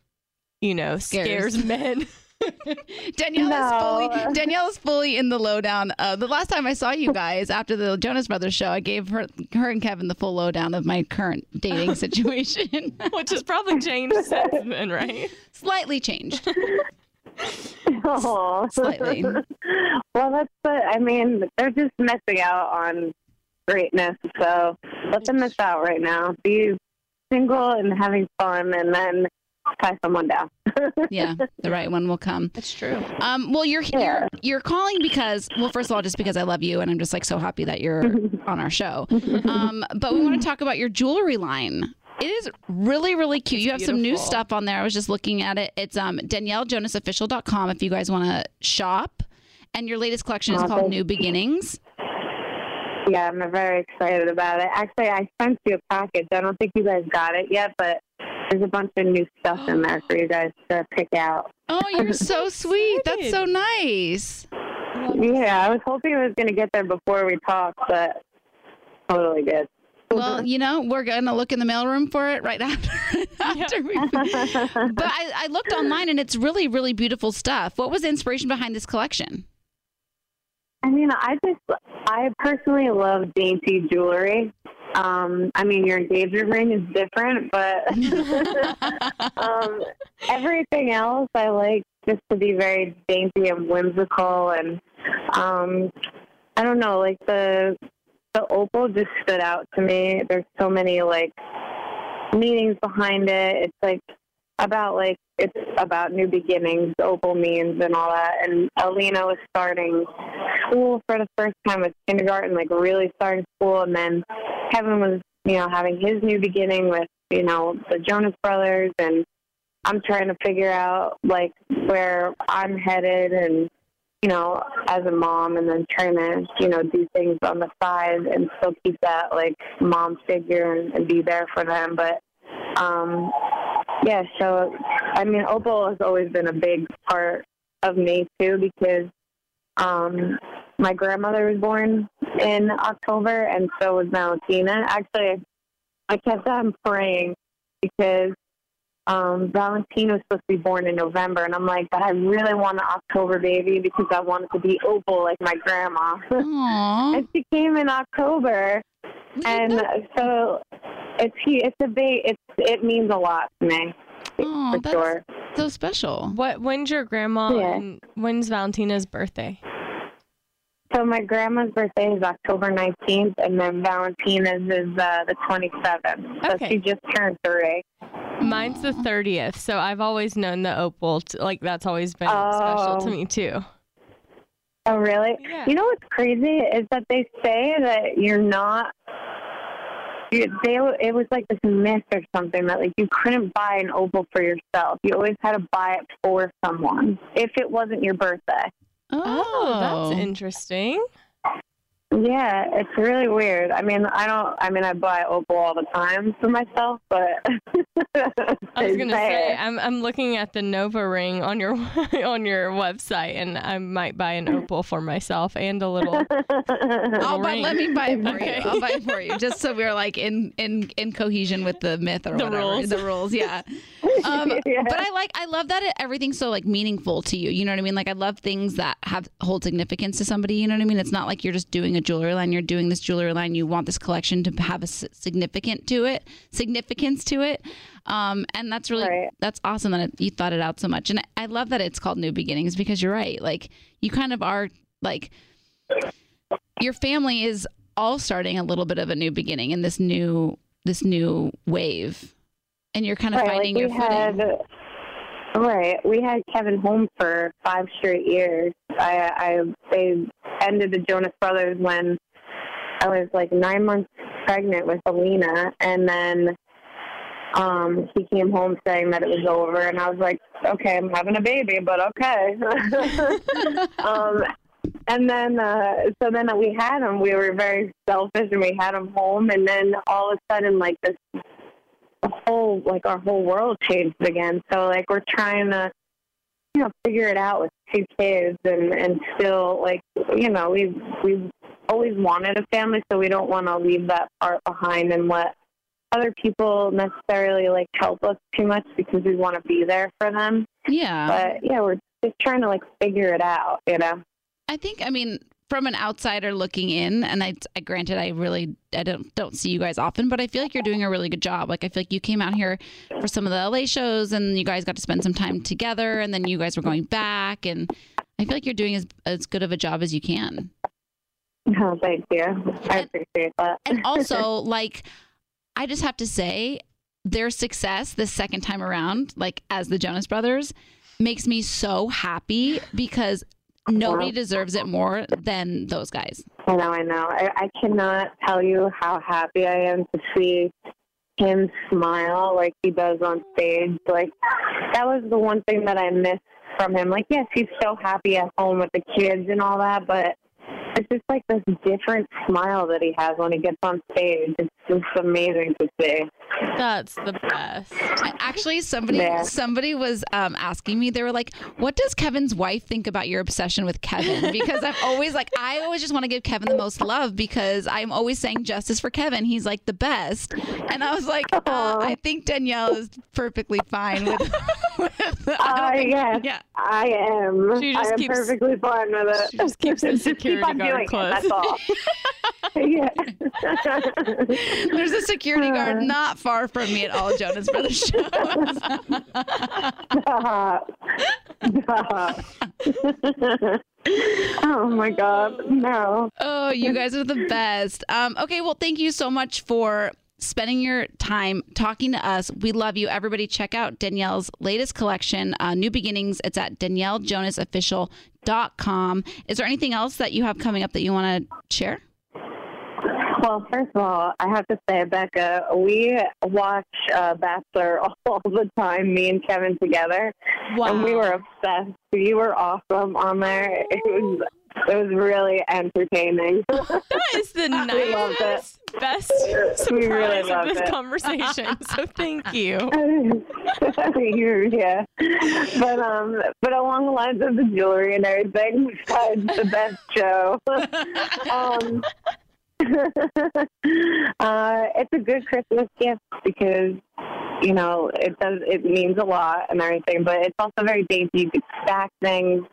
you know, scares,
Scares.
men. (laughs) (laughs)
Danielle
No.
is fully (laughs) Danielle is fully in the lowdown. Uh, the last time I saw you guys after the Jonas Brothers show, I gave her her and Kevin the full lowdown of my current dating (laughs) situation.
Which has probably changed since then, right?
Slightly changed.
Aw.
Slightly.
well, that's the. I mean, they're just missing out on greatness. So let them miss out right now. Be single and having fun, and then tie someone down. (laughs)
Yeah, the right one will come.
That's true.
Um, well, you're here. You're calling because, well, first of all, just because I love you, and I'm just like so happy that you're (laughs) on our show. Um, but we want to talk about your jewelry line. It is really, really cute. you have some new stuff on there. I was just looking at it. It's um, DanielleJonasOfficial.com if you guys want to shop. And your latest collection is
Aw,
called New Beginnings.
yeah, I'm very excited about it. Actually, I sent you a package. I don't think you guys got it yet, but there's a bunch of new stuff in there for you guys to pick out.
Oh, you're (laughs) so sweet. That's so nice.
Yeah, I was hoping I was going to get there before we talked, but totally did.
Well, you know, we're going to look in the mailroom for it right (laughs) after. after we, (laughs) but I, I looked online and it's really, really beautiful stuff. What was the inspiration behind this collection?
I mean, I just, I personally love dainty jewelry. Um, I mean, your engagement ring is different, but (laughs) um, everything else I like just to be very dainty and whimsical. And um, I don't know, like the the opal just stood out to me. There's so many like meanings behind it. It's like about like it's about new beginnings, opal means and all that. And Alena was starting school for the first time with kindergarten, like really starting school, and then Kevin was, you know, having his new beginning with, you know, the Jonas Brothers, and I'm trying to figure out like where I'm headed and you know, as a mom and then trying to, you know, do things on the side and still keep that like mom figure and, and be there for them. But um yeah, so I mean opal has always been a big part of me too because um my grandmother was born in October and so was Valentina. Actually I kept on praying because um, Valentina was supposed to be born in November, and I'm like, but I really want an October baby because I wanted to be opal like my grandma. (laughs) And she came in October, and so it's it's a big it's it means a lot to me
Aw,
for
that's
sure.
so special.
What when's your grandma
Yeah.
and when's Valentina's birthday?
So my grandma's birthday is October 19th, and then Valentina's is uh, the 27th. So
Okay.
she just turned three.
Mine's the 30th, so I've always known the opal. T- like that's always been special to
Oh.
me too.
Oh, really?
Yeah.
You know what's crazy is that they say that you're not. You, they, it was like this myth or something that like you couldn't buy an opal for yourself. You always had to buy it for someone if it wasn't your birthday.
Oh, that's oh. interesting.
Yeah, it's really weird. I mean, I don't. I mean, I buy opal all the time for myself, but (laughs)
I was (laughs) gonna say I'm I'm looking at the Nova ring on your (laughs) on your website, and I might buy an opal for myself and a little.
I'll buy,
ring.
let me buy it for
Okay.
you. I'll buy it for you, just so we're like in in in cohesion with the myth or
The
whatever.
rules.
The rules, yeah. (laughs) Um, But I like I love that it, everything's so like meaningful to you. You know what I mean? Like I love things that have hold significance to somebody. You know what I mean? It's not like you're just doing a jewelry line. You're doing this jewelry line. You want this collection to have a significant to it, significance to it. Um, and that's really that's awesome that it, you thought it out so much. And I, I love that it's called New Beginnings because you're right. Like you kind of are like your family is all starting a little bit of a new beginning in this new this new wave and you're kind of
right,
finding
like
your footing
had, Right, we had Kevin home for five straight years. I, I they ended the Jonas Brothers when I was like nine months pregnant with Alena, and then um he came home saying that it was over, and I was like, okay, I'm having a baby, but okay. (laughs) um, and then uh so then we had him. We were very selfish, and we had him home, and then all of a sudden, like this whole like our whole world changed again. So like we're trying to you know figure it out with two kids and and still like you know we we always wanted a family, so we don't want to leave that part behind and let other people necessarily like help us too much because we want to be there for them.
Yeah.
But yeah, we're just trying to like figure it out, you know.
i think i mean from an outsider looking in and I, I granted i really i don't don't see you guys often but i feel like you're doing a really good job like i feel like you came out here for some of the la shows and you guys got to spend some time together and then you guys were going back and i feel like you're doing as, as good of a job as you can (laughs)
Oh, thank you. I appreciate that.
and also (laughs) like i just have to say their success the second time around like as the jonas brothers makes me so happy because nobody deserves it more than those guys
I know, I know. I, I cannot tell you how happy I am to see him smile like he does on stage. Like that was the one thing that I missed from him. Like, yes, he's so happy at home with the kids and all that, but it's just like this different smile that he has when he gets on stage. It's just amazing to see.
That's the best.
Actually, somebody
Yeah.
somebody was um, asking me. They were like, "What does Kevin's wife think about your obsession with Kevin?" Because I'm always like, I always just want to give Kevin the most love because I'm always saying justice for Kevin. He's like the best, and I was like, uh, I think Danielle is perfectly fine with. (laughs) with
Uh, (laughs) yes,
yeah.
I am.
She just
I am
keeps-
perfectly fine with it.
she just keeps the (laughs)
Just keep
security
on
guard
doing it,
close.
That's all. Yeah. (laughs)
There's a security guard not far from me at all Jonas Brothers shows.
Stop. (laughs) Stop. oh my God. No.
Oh, you guys are the best. Um, okay, well, thank you so much for spending your time talking to us. We love you. Everybody, check out Danielle's latest collection, uh, New Beginnings. It's at DanielleJonasOfficial.com. Is there anything else that you have coming up that you want to share?
Well, first of all, I have to say, Becca, we watch uh, Bachelor (laughs) all the time, me and Kevin together. And we were obsessed. You were awesome on there. It was it was really entertaining. (laughs)
That is the nicest, best
We really
surprise of this
it. (laughs)
conversation. So thank you.
Yeah, but um, but along the lines of the jewelry and everything, had the best show. um, (laughs) uh, it's a good Christmas gift because you know it does it means a lot and everything, but it's also very dainty. You can stack things.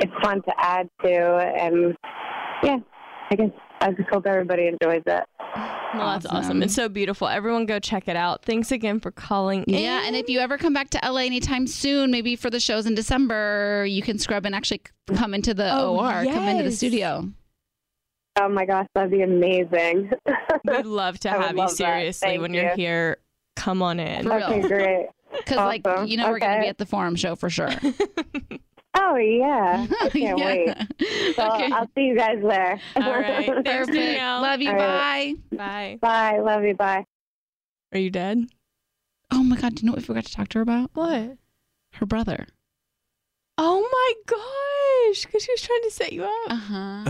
It's fun to add to, and yeah, I guess I just hope everybody enjoys it.
Well, that's awesome. It's so beautiful. Everyone go check it out. Thanks again for calling in.
Yeah, and if you ever come back to LA anytime soon, maybe for the shows in December, you can scrub and actually come into the
Oh,
OR, come into the studio.
Oh my gosh, that'd be amazing.
We'd (laughs) love to have you seriously when you're here. Come on in.
For real.
Okay, great. (laughs)
Because, like, you know, we're going to be at the Forum show for sure. (laughs)
Oh yeah, I can't
Yeah.
wait. So
Okay.
I'll see you guys there.
All right. Thanks,
Perfect.
Danielle.
Love you.
All right.
Bye.
Bye.
Bye. Love you. Bye.
Are you dead?
Oh my God. Do you know what we forgot to talk to her about?
What?
Her brother.
Oh my gosh, because she was trying to set you up.
Uh huh.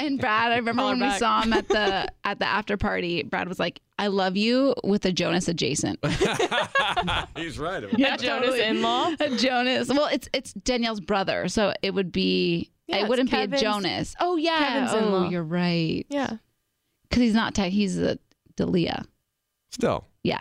and Brad, I remember
Call
when we
back.
saw him at the (laughs) at the after party. Brad was like, "I love you" with a Jonas adjacent. (laughs)
He's right. (laughs)
A Jonas in-law?
A Jonas. Well, it's it's Danielle's brother, so it would be.
Yeah,
it wouldn't be a Jonas. Oh yeah.
Kevin's
oh,
in-law.
you're right.
Yeah.
Because he's not tech. He's a Deleasa.
Still,
Yeah.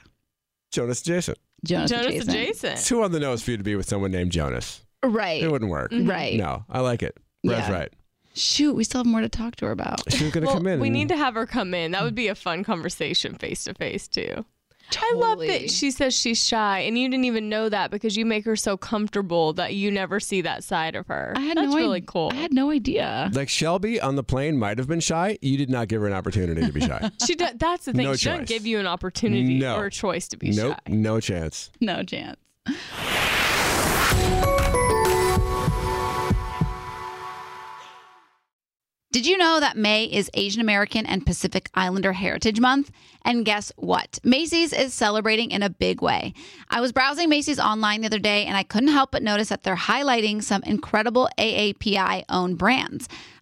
Jonas Jason.
Jonas,
Jonas
adjacent.
adjacent.
It's too on the nose for you to be with someone named Jonas.
Right.
It wouldn't work. Mm-hmm.
Right.
No, I like it. Brad's
Yeah.
right.
Shoot, we still have more to talk to her about.
She was going to
Well,
come in.
we
and-
need to have her come in. That would be a fun conversation face to face too. Totally. I love that she says she's shy, and you didn't even know that because you make her so comfortable that you never see that side of her.
I had
That's
no
really
id-
cool.
I had no idea.
Like Shelby on the plane might have been shy. You did not give her an opportunity to be shy. (laughs)
She do, that's the thing.
No
she doesn't give you an opportunity
No.
or a choice to be
nope,
shy.
no chance.
No chance. Did you know that May is Asian American and Pacific Islander Heritage Month? And guess what? Macy's is celebrating in a big way. I was browsing Macy's online the other day and I couldn't help but notice that they're highlighting some incredible AAPI owned brands.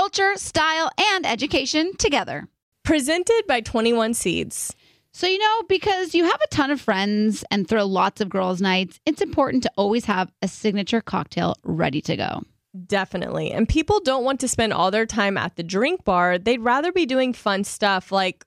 culture, style, and education together.
Presented by 21 Seeds.
So, you know, because you have a ton of friends and throw lots of girls' nights, it's important to always have a signature cocktail ready to go.
Definitely. And people don't want to spend all their time at the drink bar. They'd rather be doing fun stuff like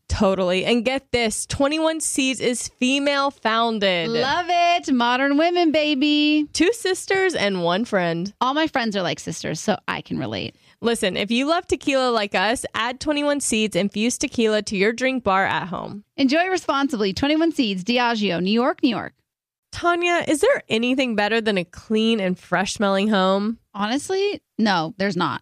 Totally. And get this 21 Seeds is female founded.
Love it. Modern women, baby.
Two sisters and one friend.
All my friends are like sisters, so I can relate.
Listen, if you love tequila like us, add 21 Seeds infused tequila to your drink bar at home.
Enjoy responsibly. 21 Seeds, Diageo, New York, New York.
Tanya, is there anything better than a clean and fresh smelling home?
Honestly, no, there's not.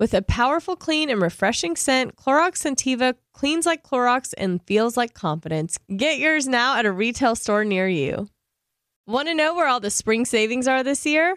With a powerful, clean, and refreshing scent, Clorox Scentiva cleans like Clorox and feels like confidence. Get yours now at a retail store near you. Want to know where all the spring savings are this year?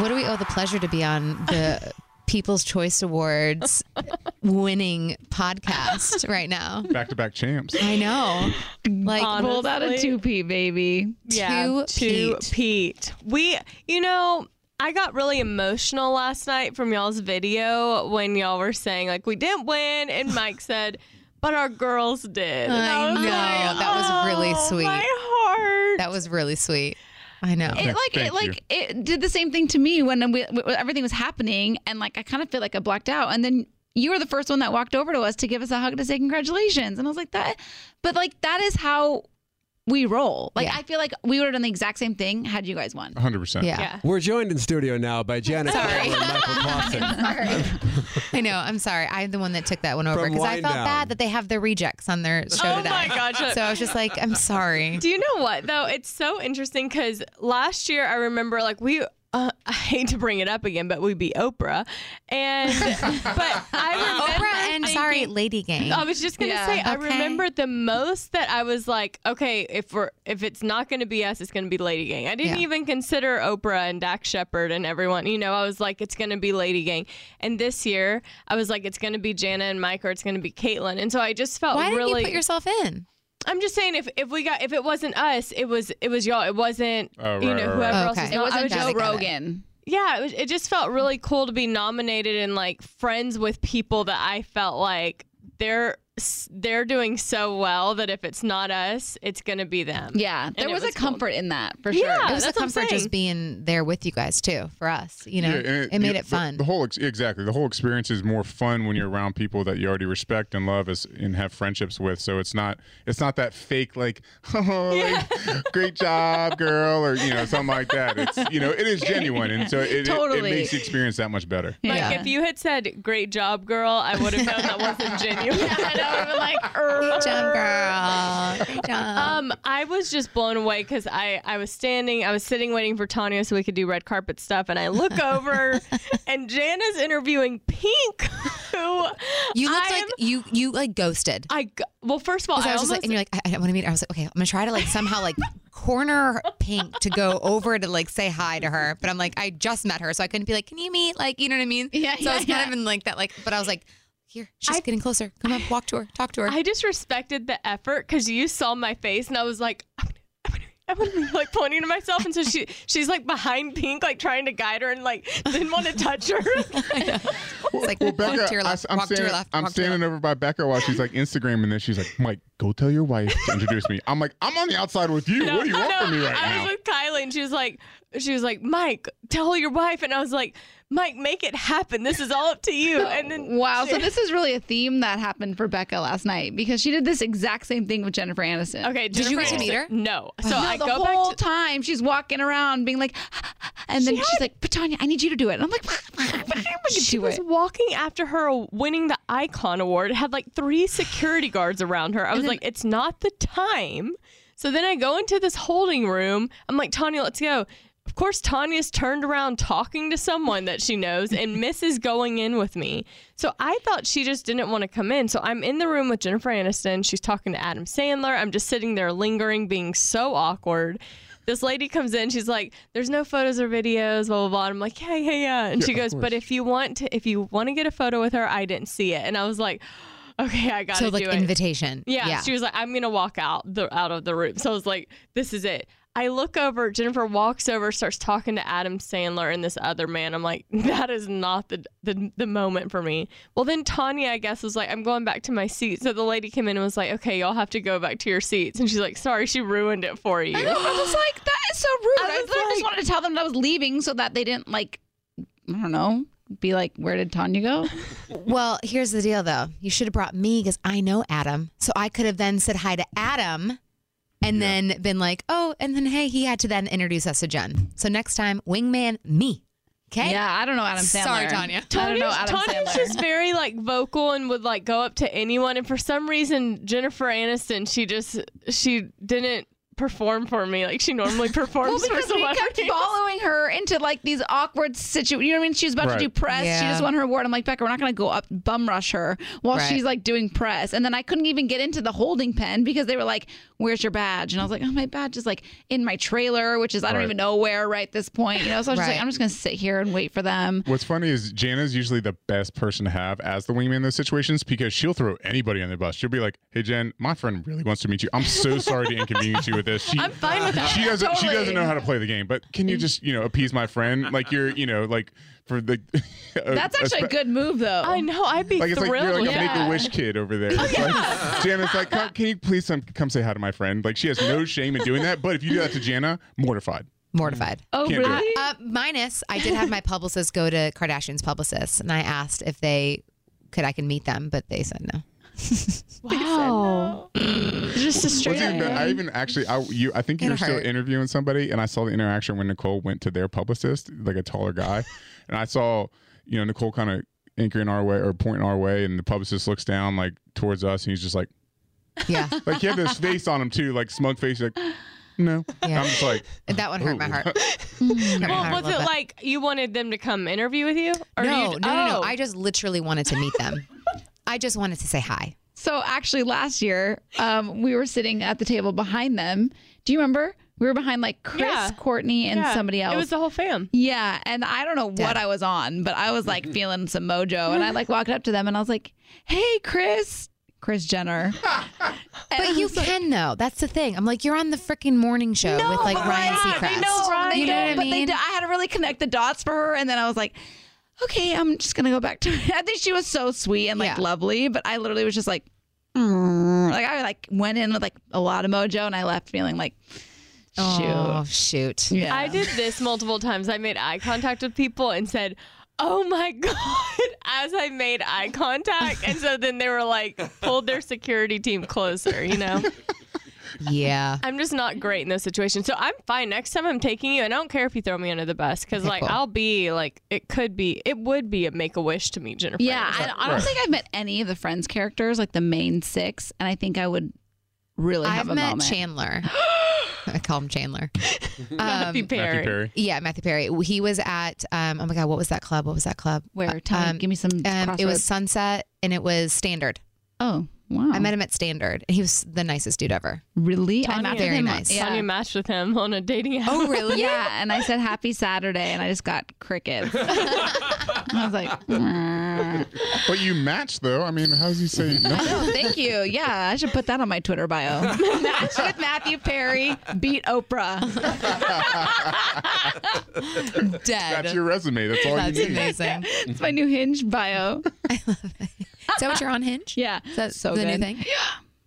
What do we owe the pleasure to be on the (laughs) People's Choice Awards winning podcast right now?
Back to back champs.
I know. Like
Pulled out a two
Pete, baby.
Yeah,
Two
two
Pete.
Pete. We, you know, I got really emotional last night from y'all's video when y'all were saying like we didn't win, and Mike said, "But our girls did." And
I
was
know.
like,
That was really
"Oh,
sweet.
My heart.
that was really sweet. I know.
It like
Thank
it like it did the same thing to me when we, when everything was happening, and like I kind of feel like I blacked out, and then you were the first one that walked over to us to give us a hug to say congratulations, and I was like that, but like that is how we roll. Like
Yeah.
I feel like we would have done the exact same thing had you guys won.
100%.
Yeah.
yeah.
We're joined in studio now by Janet
Sorry.
And Michael (laughs) Caussin. (laughs)
I know. I'm sorry. I'm the one that took that one over because I felt
Down.
bad that they have their rejects on their show
Oh
today.
my gosh.
So I was just like, I'm sorry.
Do you know what though? It's so interesting because last year I remember like we. Uh, (laughs) I hate to bring it up again, but we'd be Oprah, and (laughs) but I remember
Oprah and sorry, Lady Gang.
I was just gonna
Yeah.
say I remember the most that I was like, okay, if we're if it's not gonna be us, it's gonna be Lady Gang. I didn't
Yeah.
even consider Oprah and Dax Shepard and everyone. You know, I was like, it's gonna be Lady Gang. And this year, I was like, it's gonna be Jana and Mike or it's gonna be Caitlyn. And so I just felt
Why
really.
you put yourself in?
I'm just saying, if if we got if it wasn't us, it was it was y'all. It wasn't
Oh,
you know
right,
whoever
right.
else
Okay.
was.
It
not- I
wasn't
was
Joe
just-
got it.
Rogan.
yeah, it, was, it just felt really cool to be nominated and like friends with people that I felt like they're they're doing so well that if it's not us, it's gonna be them.
Yeah, there was,
was
a
cool.
comfort in that for sure.
Yeah.
sure.
It was a
that's what I'm
comfort just being there with you guys too for us. You know,
Yeah, and
it, made
the-
it fun.
The, the whole ex- exactly the whole experience is more fun when you're around people that you already respect and love as, and have friendships with. So it's not it's not that fake like (laughs) oh (laughs) like, great job girl or you know something like that. It's you know it is genuine and so it, it, it, makes the experience that much better.
Like
Yeah.
if you had said "great job, girl," I would have known that wasn't genuine. (laughs)
Like,
job, girl. Job.
Um, I was just blown away because I, I was standing, I was sitting waiting for Tanya so we could do red carpet stuff, and I look (laughs) over, and Jana's interviewing Pink, (laughs) who
you looked
I
like you you like ghosted.
I well, first of all, I,
I was just like, and you're like, I, I don't want to meet her. I was like, okay, I'm gonna try to like somehow like corner Pink to go over to like say hi to her. But I'm like, I just met her, so I couldn't be like, can you meet? Like, you know what I mean?
Yeah,
So I was
yeah,
kind of in like that, like, but I was like, here, she's getting closer. Come on, walk to her, talk to her. (laughs)
I just respected the effort because you saw my face, and I was like. I'm gonna- I'm gonna- I'm gonna be like pointing to myself, and so she she's like behind Pink, like trying to guide her, and like didn't want to touch her. (laughs)
it's like
Well,
walk
Becca,
to your left,
I, am
walk to your
standing,
left.
I'm
walk to your
standing over by Becca while she's like Instagram and then She's like, Mike, go tell your wife to introduce me. I'm like, I'm on the outside with you. (laughs) what do you want
no,
from me right
I
now?
I was with Kylie and she was like, she was like, Mike, tell your wife. And I was like, Mike, make it happen. This is all up to you. And then (laughs)
Wow, so this is really a theme that happened for Becca last night because she did this exact same thing with Jennifer Aniston.
Okay,
Did you get to meet her?
No. (laughs) So
no,
I
the
go
whole
back to
time she's walking around being like, (gasps) and then
She
she's
had-
like, but Tanya, I need you to do it. And I'm like, (laughs) I can
she
do
was
it.
walking after her winning the Icon Award. It had like three security guards around her. I was like, it's not the time. So then I go into this holding room. I'm like, Tanya, let's go. Of course, Tanya's turned around talking to someone that she knows and (laughs) misses going in with me. So I thought she just didn't want to come in. So I'm in the room with Jennifer Aniston. She's talking to Adam Sandler. I'm just sitting there lingering, being so awkward. This lady comes in. She's like, "There's no photos or videos." Blah blah blah. I'm like, "Yeah, yeah, yeah." And she
Yeah, of
goes, "But if you want to, if you want to get a photo with her, I didn't see it." And I was like, (gasps) "Okay, I got to
so like
do it."
invitation.
Yeah,
yeah.
she was like, "I'm gonna walk out the out of the room." So I was like, "This is it." I look over. Jennifer walks over, starts talking to Adam Sandler and this other man. I'm like, (laughs) "That is not the the, the moment for me." Well, then Tanya, I guess, was like, "I'm going back to my seat." So the lady came in and was like, "Okay, y'all have to go back to your seats." And she's like, "Sorry, she ruined it for you."
I know, I was like, that is so rude.
I
I,
was
literally just wanted to tell them that I was leaving so that they didn't like, I don't know, be like, where did Tanya go? (laughs)
Well, here's the deal though. You should have brought me because I know Adam. So I could have then said hi to Adam and then been like, oh, and then hey, he had to then introduce us to Jen. So next time, wingman me. Okay?
Yeah, I don't know Adam Sandler.
Sorry, Tanya.
I don't know
Tanya's,
Adam
Tanya's
Sandler.
just very like vocal and would like go up to anyone. And for some reason, Jennifer Aniston, she just she didn't perform for me like she normally (laughs) performs
Well,
for
because we kept
celebrities.
following her into like these awkward situations. You know what I mean? She was about
Right.
to do press. She just won her award. I'm like, Becca, we're not going to go up bum rush her while
Right.
she's like doing press. And then I couldn't even get into the holding pen because they were like, "Where's your badge?" And I was like, "Oh, my badge is like in my trailer, which is I don't
Right.
even know where right at this point." You know, so I was just like, I'm just going to sit here and wait for them.
What's funny is Jana's usually the best person to have as the wingman in those situations because she'll throw anybody on the bus. She'll be like, "Hey Jen, my friend really wants to meet you. I'm so sorry to inconvenience you with this. She,
I'm fine with that.
She doesn't. She doesn't know how to play the game. But can you just you know appease my friend? Like you're you know like for the. (laughs)
That's actually a good move, though.
I know. I'd be
Like it's like you're like a
that.
make a wish kid over there. It's like, Jana's like, "Come- can you please come, come say hi to my friend? Like she has no shame in doing that. But if you do that to Jana, mortified.
Mortified.
Oh,
Can't do it.
really?
Uh, minus, I did have my publicist go to Kardashian's publicist, and I asked if they could I can meet them, but they said no. (laughs)
Wow.
Just a straight
What's even I even actually, I you, I think you
It
were still interviewing somebody, and I saw the interaction when Nicole went to their publicist, like a taller guy, (laughs) and I saw, you know, Nicole kind of anchoring our way or pointing our way, and the publicist looks down like towards us, and he's just like,
Yeah, (laughs)
like he had this face on him too, like smug face, like, no.
Yeah.
I'm just like,
that one hurt my heart. Hurt my
Well,
heart
was it
bit.
like you wanted them to come interview with you? Or
no,
you,
no, no, no.
oh.
I just literally wanted to meet them. I just wanted to say hi.
So actually, last year, um, we were sitting at the table behind them. Do you remember? We were behind like Kris,
Yeah.
Kourtney, and
Yeah,
somebody else.
It was the whole fam.
Yeah, and I don't know what I was on, but I was like (laughs) feeling some mojo, and I like walked up to them and I was like, "Hey, Kris, Kris Jenner." (laughs)
But you can though. That's the thing. I'm like, you're on the freaking morning show with like Ryan Seacrest.
No,
you know what I
but they
mean?
d- I had to really connect the dots for her, and then I was like, "Okay, I'm just gonna go back to." (laughs) I think she was so sweet and like
Yeah.
lovely, but I literally was just like, "Mm." like I like went in with like a lot of mojo, and I left feeling like, "Shoot."
Oh shoot!
Yeah.
I did this multiple times. I made eye contact with people and said, "Oh my (laughs) god!" as I made eye contact, and so then they were like pulled their security team closer. You know, (laughs)
Yeah.
I'm just not great in those situations. So I'm fine. Next time I'm taking you, and I don't care if you throw me under the bus because
Okay,
like
cool.
I'll be like it could be it would be a make a wish to meet Jennifer.
Yeah, I, I don't think I've met any of the Friends characters, like the main six, and I think I would really
I've
have a
met
moment.
Chandler. (gasps) I call him Chandler. (laughs)
Matthew
Um,
Perry.
Matthew Perry.
Yeah, Matthew Perry. He was at um, oh my god, what was that club? What was that club?
Where? Tell me,
Um,
give me some.
Um, it was Sunset and it was Standard.
Oh wow!
I met him at Standard he was the nicest dude ever.
really. I
Tanya.
matched
Very
him.
nice.
Yeah.
Tanya matched with him on a dating app.
Oh really? (laughs)
Yeah, and I said happy Saturday, and I just got crickets. (laughs) I was like, "Mm."
but you matched though. I mean, how does he say (laughs) no?
oh, thank you. Yeah, I should put that on my Twitter bio. Match with Matthew Perry, beat Oprah.
Dead.
That's your resume. That's all
That's
you need.
amazing.
It's my new Hinge bio.
Is (laughs) that what you're on Hinge?
Yeah,
Is that
so
the new
good.
thing? (gasps)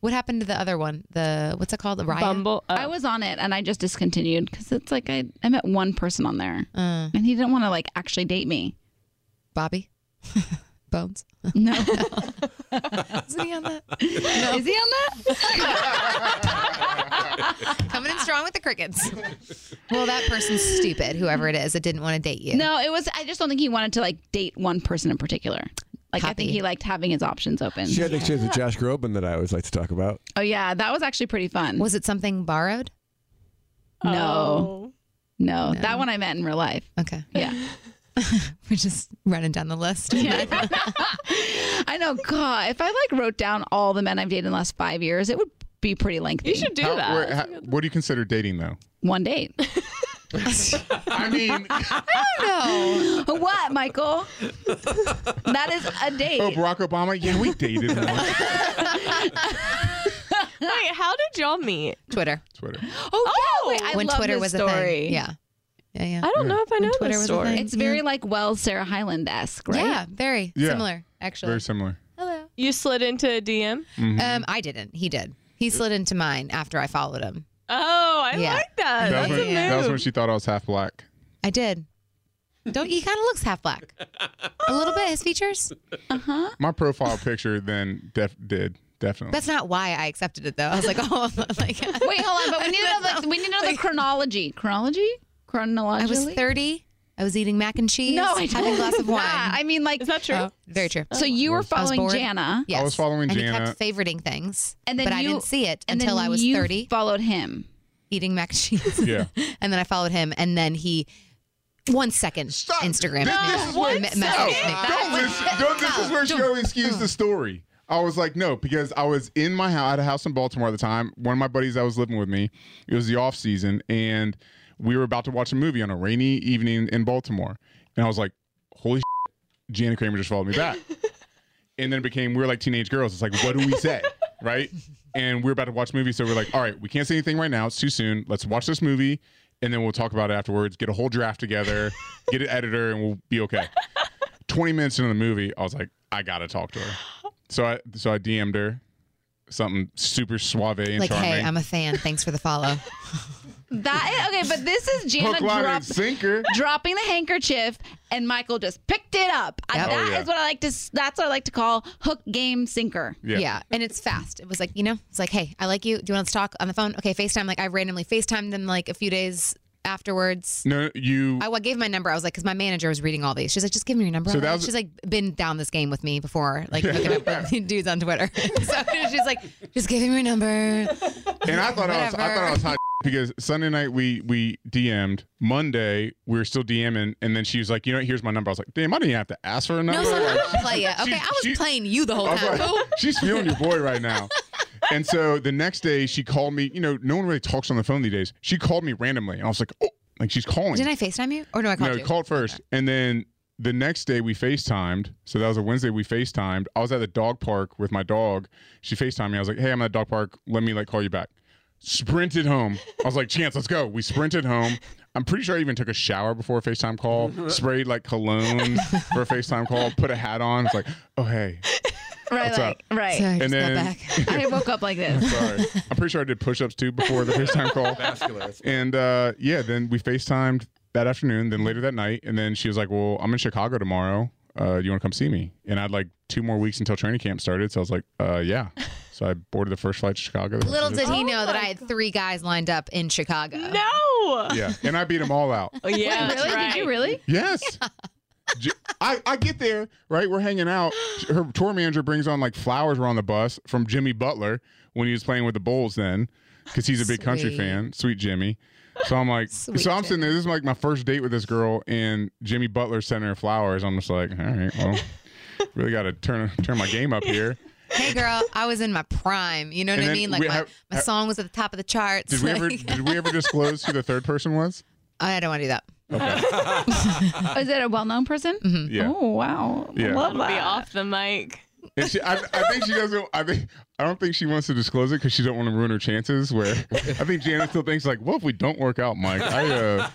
What happened to the other one? The what's it called? The Raya?
Bumble. Oh.
I was on it and I just discontinued because it's like I, I met one person on there
Uh,
and he didn't want to like actually date me.
Bobby. (laughs) Bones.
No. (laughs)
Isn't he on that?
Is he on that?
Coming in strong with the crickets. Well, that person's stupid. Whoever it is that didn't want to date you.
No, it was. I just don't think he wanted to like date one person in particular. Like I think he liked having his options open.
She had an exchange with Josh Groban that I always like to talk about.
Oh yeah, that was actually pretty fun.
Was it something borrowed?
no,
Oh.
no, that one I met in real life.
Okay.
Yeah, (laughs)
We're just running down the list. (laughs)
I know. God, if I like wrote down all the men I've dated in the last five years, it would be pretty lengthy.
You should do
How-
that.
where- how- what do you consider dating though?
one date. (laughs) (laughs)
I mean, (laughs)
I don't know.
what, Michael? that is a date.
oh, Barack Obama. Yeah, we dated once. (laughs)
Wait, how did y'all meet?
Twitter.
Twitter.
oh, yeah, wait, I
when
love
Twitter
this
was a
story.
thing. Yeah. Yeah, yeah.
I don't know if I know
Twitter
this story.
thing.
It's very like Wells Sarah Hyland esque, right?
Yeah, very
Yeah.
similar, actually.
Very similar.
Hello.
You slid into a DM.
Um, I didn't. He did. He slid into mine after I followed him.
Oh, I
Yeah.
like that.
That was,
That's a
when, that was when she thought I was half black.
I did. Don't he kind of looks half black? A little bit. His features. Uh-huh.
My profile picture then def- did definitely.
That's not why I accepted it though. I was like, oh, (laughs) like
Wait, hold on, but we need to know the, we need to know the (laughs) chronology. Chronology? Chronologically.
I
Chronologically?
was 30. I was eating mac and cheese.
No, I
having a glass of
Nah,
wine.
I mean, like,
Is that true?
Oh, very true.
so you were following
bored.
Jana,
Yes.
I was following
and
Jana.
he kept favoriting things,
and then
but I didn't see it
and
until
then
I was
you
30.
Followed him.
eating mac and cheese.
Yeah. (laughs)
and then I followed him, and then he. One second, Instagram.
This, this is where,
me-
no, (laughs) don't listen, don't, this is where she always skews the story. I was like, no, because I was in my house. I had a house in Baltimore at the time. One of my buddies that was living with me. It was the off season, and we were about to watch a movie on a rainy evening in Baltimore. And I was like, holy shit, Jana Kramer just followed me back. (laughs) and then it became we were like teenage girls. It's like, what do we say, (laughs) right? And we are about to watch a movie, so we're like, all right, we can't say anything right now. It's too soon. Let's watch this movie, and then we'll talk about it afterwards. Get a whole draft together, (laughs) get an editor, and we'll be okay. Twenty minutes into the movie, I was like, I gotta talk to her. So I so I DM'd her something super suave and
Like,
charming.
hey, I'm a fan. Thanks for the follow.
That is, okay, but this is Jana
Hook, line,
drop,
sinker.
dropping the handkerchief, and Michael just picked it up.
Yep.
That
Oh,
is what I like to. That's what I like to call hook game sinker.
Yeah. And it's fast. It was like, you know, it's like, hey, I like you. Do you want to talk on the phone? Okay, FaceTime. Like, I randomly FaceTimed them like a few days afterwards.
No, you.
I, I gave my number. I was like, because my manager was reading all these. She's like, just give me your number.
So that was-
she's like been down this game with me before, like looking up (laughs) dudes on Twitter. (laughs) so she's like, just give him your number.
And I thought I was I thought I was hot (laughs) because Sunday night we we DM'd. Monday we were still DMing, and then she was like, you know, what, here's my number. I was like, damn, I didn't even have to ask for a number.
No, so
Like,
I play it. Okay,
she-
I was
she-
playing you the whole
I
time.
like, she's feeling your boy right now. And so the next day she called me. You know, no one really talks on the phone these days. She called me randomly, and I was like, oh, like she's calling.
Didn't I FaceTime you? Or no, I called
no,
you?
called first, and then the next day we FaceTimed. So that was a Wednesday. We FaceTimed. I was at the dog park with my dog. She FaceTimed me. I was like, "Hey, I'm at the dog park. Let me like call you back." Sprinted home. I was like, "Chance, let's go." We sprinted home. I'm pretty sure I even took a shower before a FaceTime call. (laughs) Sprayed like cologne for a FaceTime call. Put a hat on. It's like, "Oh hey."
Right,
What's
like,
up?
right.
Sorry,
And then-
back. (laughs) (laughs)
I woke up like this.
Sorry. I'm pretty sure I did push-ups too before the FaceTime call. (laughs)
Vascular.
And uh, yeah, then we FaceTimed that afternoon, then later that night, and then she was like, "Well, I'm in Chicago tomorrow. Uh, you want to come see me?" And I had like two more weeks until training camp started, so I was like, uh, "Yeah." So I boarded the first flight to Chicago.
Little did
this-
he know that I had three guys lined up in Chicago.
No.
Yeah, and I beat them all out.
Oh, yeah.
Wait, really?
that's
Did you really?
Yes. J- I, I get there, right? We're hanging out. Her tour manager brings on like flowers were on the bus from Jimmy Butler when he was playing with the Bulls then, because he's a big country fan. Sweet Jimmy. So I'm like,
Sweet
so I'm sitting there. This is like my first date with this girl, and Jimmy Butler sent her flowers. I'm just like, all right, well, (laughs) really got to turn turn my game up here.
Hey, girl, I was in my prime. You know what
And
I mean? Like my,
have-
my song was at the top of the charts.
Did we ever (laughs) did we ever disclose who the third person was?
I don't want to do that.
Oh, (laughs) is it a well-known person?
Yeah.
Oh wow.
Yeah.
Love
That'll be off the mic.
And she, I, I think she doesn't. I think I don't think she wants to disclose it because she don't want to ruin her chances. Where (laughs) I think Jana still thinks like, well, if we don't work out, Mike, I uh,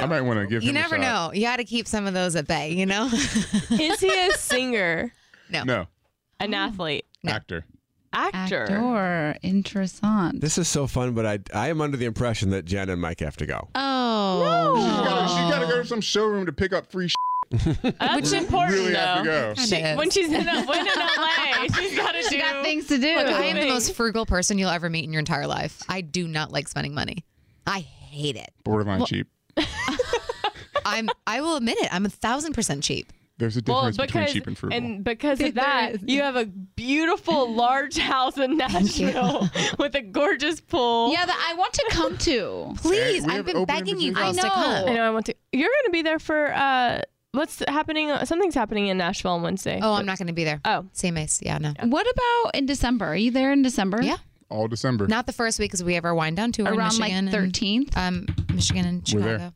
I might want to give
You
him
never
a shot.
know. You got to keep some of those at bay, you know? (laughs)
Is he a singer?
no.
No,
An athlete?
actor.
Actor?
Actor. Interessant.
This is so fun, but I I am under the impression that Jen and Mike have to go.
Oh.
She's gotta, she's oh. got to go to some showroom to pick up free. Sh-
That's important,
really
though.
have to go.
She,
Kinda
she's in, a, when in LA, (laughs) she's got to do
She got things to do.
Look, I am the most frugal person you'll ever meet in your entire life. I do not like spending money. I hate it.
Borderline cheap. (laughs)
I'm. I will admit it. I'm a thousand percent cheap.
There's a
Well,
difference between
because
cheap and frugal.
and because of (laughs) that,
is.
you have a beautiful large house in Nashville (laughs) with a gorgeous pool.
Yeah, that I want to come to. (laughs)
Please, I've been begging you
invitations.
girls to
I know.
come.
I know I want to. You're going to be there for uh, what's happening? Something's happening in Nashville on Wednesday.
Oh, I'm not going to be there.
Oh.
CMAs. Yeah, no.
What about in December? Are you there in December?
Yeah.
All December.
Not the first week because we have our wind down tour in
Around like
Michigan. and-
13th.
um, Michigan and
We're there.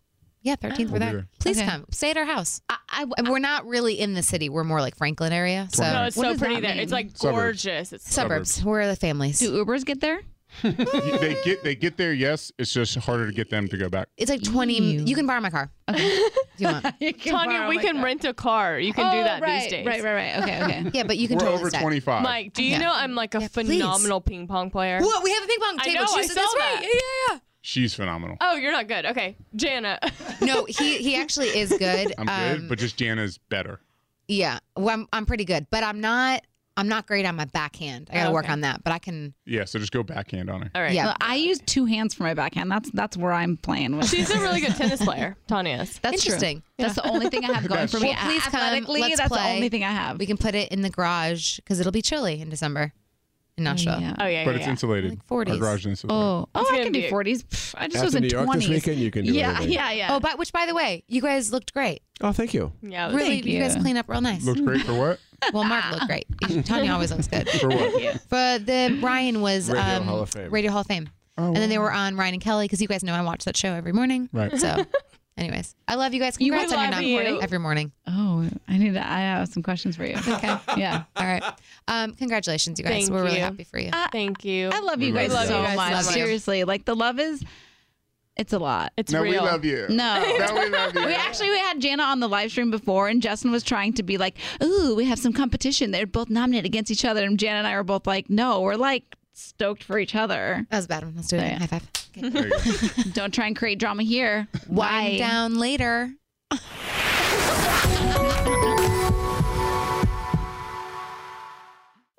Yeah, 13th. we're there.
there.
Please
Okay.
come. Stay at our house.
I, I,
And we're not really in the city. We're more like Franklin area. So
no, it's
What
so
does
pretty
that
there.
mean?
It's like
Suburbs.
gorgeous. It's
suburbs. We're the families.
do Ubers get there? (laughs)
they get they get there. Yes, it's just harder to get them to go back.
It's like 20. You can borrow my car. (laughs) if you want. (laughs)
Tanya, we can rent a car. You can do oh, that
right,
these days.
Right, right, right. Okay, okay.
Yeah, but you can
We're
totally
over
stay.
25.
Mike, do you
Yeah.
know I'm like a
Yeah, please.
phenomenal ping pong player?
What? We have a ping pong
I
table.
know,
She
I
said
saw
that's
that.
right. Yeah, yeah, yeah.
She's phenomenal.
Oh, you're not good. Okay, Jana. (laughs)
No, he he actually is good.
I'm
Um,
good, but just Jana's better.
Yeah, well, I'm I'm pretty good, but I'm not I'm not great on my backhand. I got to
Oh,
work on that, but I can.
Yeah, so just go backhand on her.
All right.
Yeah.
Well, I use two hands for my backhand. That's that's where I'm playing with.
She's a really good tennis (laughs) player. Tanya is.
That's true.
Interesting.
That's the only thing I have going for me.
Well, please come.
Athletically,
Let's
that's
play.
the only thing I have.
We can put it in the garage because it'll be chilly in December. In Nashville.
yeah.
Oh yeah,
but
yeah,
it's
yeah.
insulated.
Like 40s.
Our garage is insulated.
Oh, oh, I can do 40s. Pff, I just
After
was in
New York
20s.
this weekend, you can do
yeah,
anything.
yeah, yeah.
Oh, but which, by the way, you guys looked great.
Oh, thank you.
Yeah,
Really,
Thank
you. guys clean up real nice.
Looked great for what? (laughs)
Well, Mark looked great. (laughs) Tanya always looks good.
For what?
But the Ryan was
Radio
um,
Hall of Fame.
Radio Hall of Fame.
Oh,
and then they were on Ryan and Kelly because you guys know I watch that show every morning.
Right.
So, (laughs) anyways, I love you guys.
You
Congrats on your
love
nine
you.
morning every morning.
Oh, I need to. I have some questions for you.
Okay. (laughs)
yeah.
All right. Um, congratulations, you guys.
Thank
we're really happy for you.
Thank you.
I love you guys
love
so
you
much.
guys much.
Seriously, like the love is, it's a lot.
It's
no,
real.
we love you.
No.
No, we love (laughs) you.
We actually we had Jana on the live stream before, and Justin was trying to be like, "Ooh, we have some competition. They're both nominated against each other." And Jana and I were both like, "No, we're like stoked for each other.
That was a bad one. Let's do it.
Yeah.
High five. Okay.
There. (laughs)
Don't try and create drama here."
Wind down later.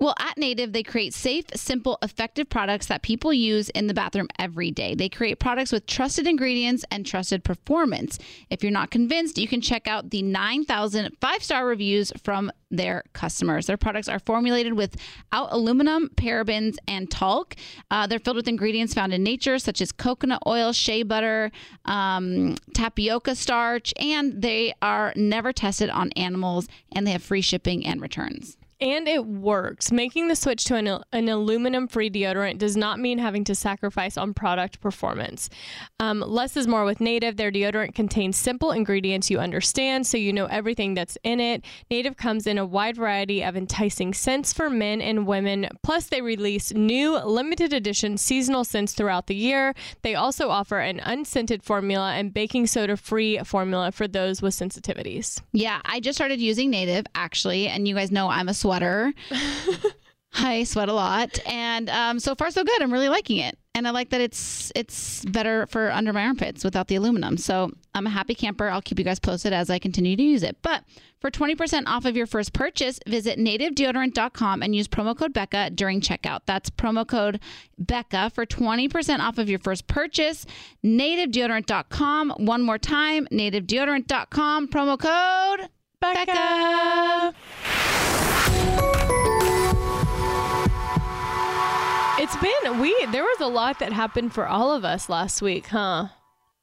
Well, at Native, they create safe, simple, effective products that people use in the bathroom every day. They create products with trusted ingredients and trusted performance. If you're not convinced, you can check out the 9,000 five star reviews from their customers. Their products are formulated without aluminum, parabens, and talc. Uh, they're filled with ingredients found in nature, such as coconut oil, shea butter, um, tapioca starch, and they are never tested on animals, and they have free shipping and returns.
And it works. Making the switch to an, an aluminum free deodorant does not mean having to sacrifice on product performance. Um, less is more with Native. Their deodorant contains simple ingredients you understand, so you know everything that's in it. Native comes in a wide variety of enticing scents for men and women. Plus, they release new limited edition seasonal scents throughout the year. They also offer an unscented formula and baking soda free formula for those with sensitivities.
Yeah, I just started using Native actually, and you guys know I'm a sweater. (laughs) I sweat a lot, and um, so far so good. I'm really liking it, and I like that it's it's better for under my armpits without the aluminum. So I'm a happy camper. I'll keep you guys posted as I continue to use it. But for 20% off of your first purchase, visit nativedeodorant.com and use promo code Becca during checkout. That's promo code Becca for 20% off of your first purchase. Nativedeodorant.com. One more time, nativedeodorant.com. Promo code
Becca. It's been we there was a lot that happened for all of us last week, huh?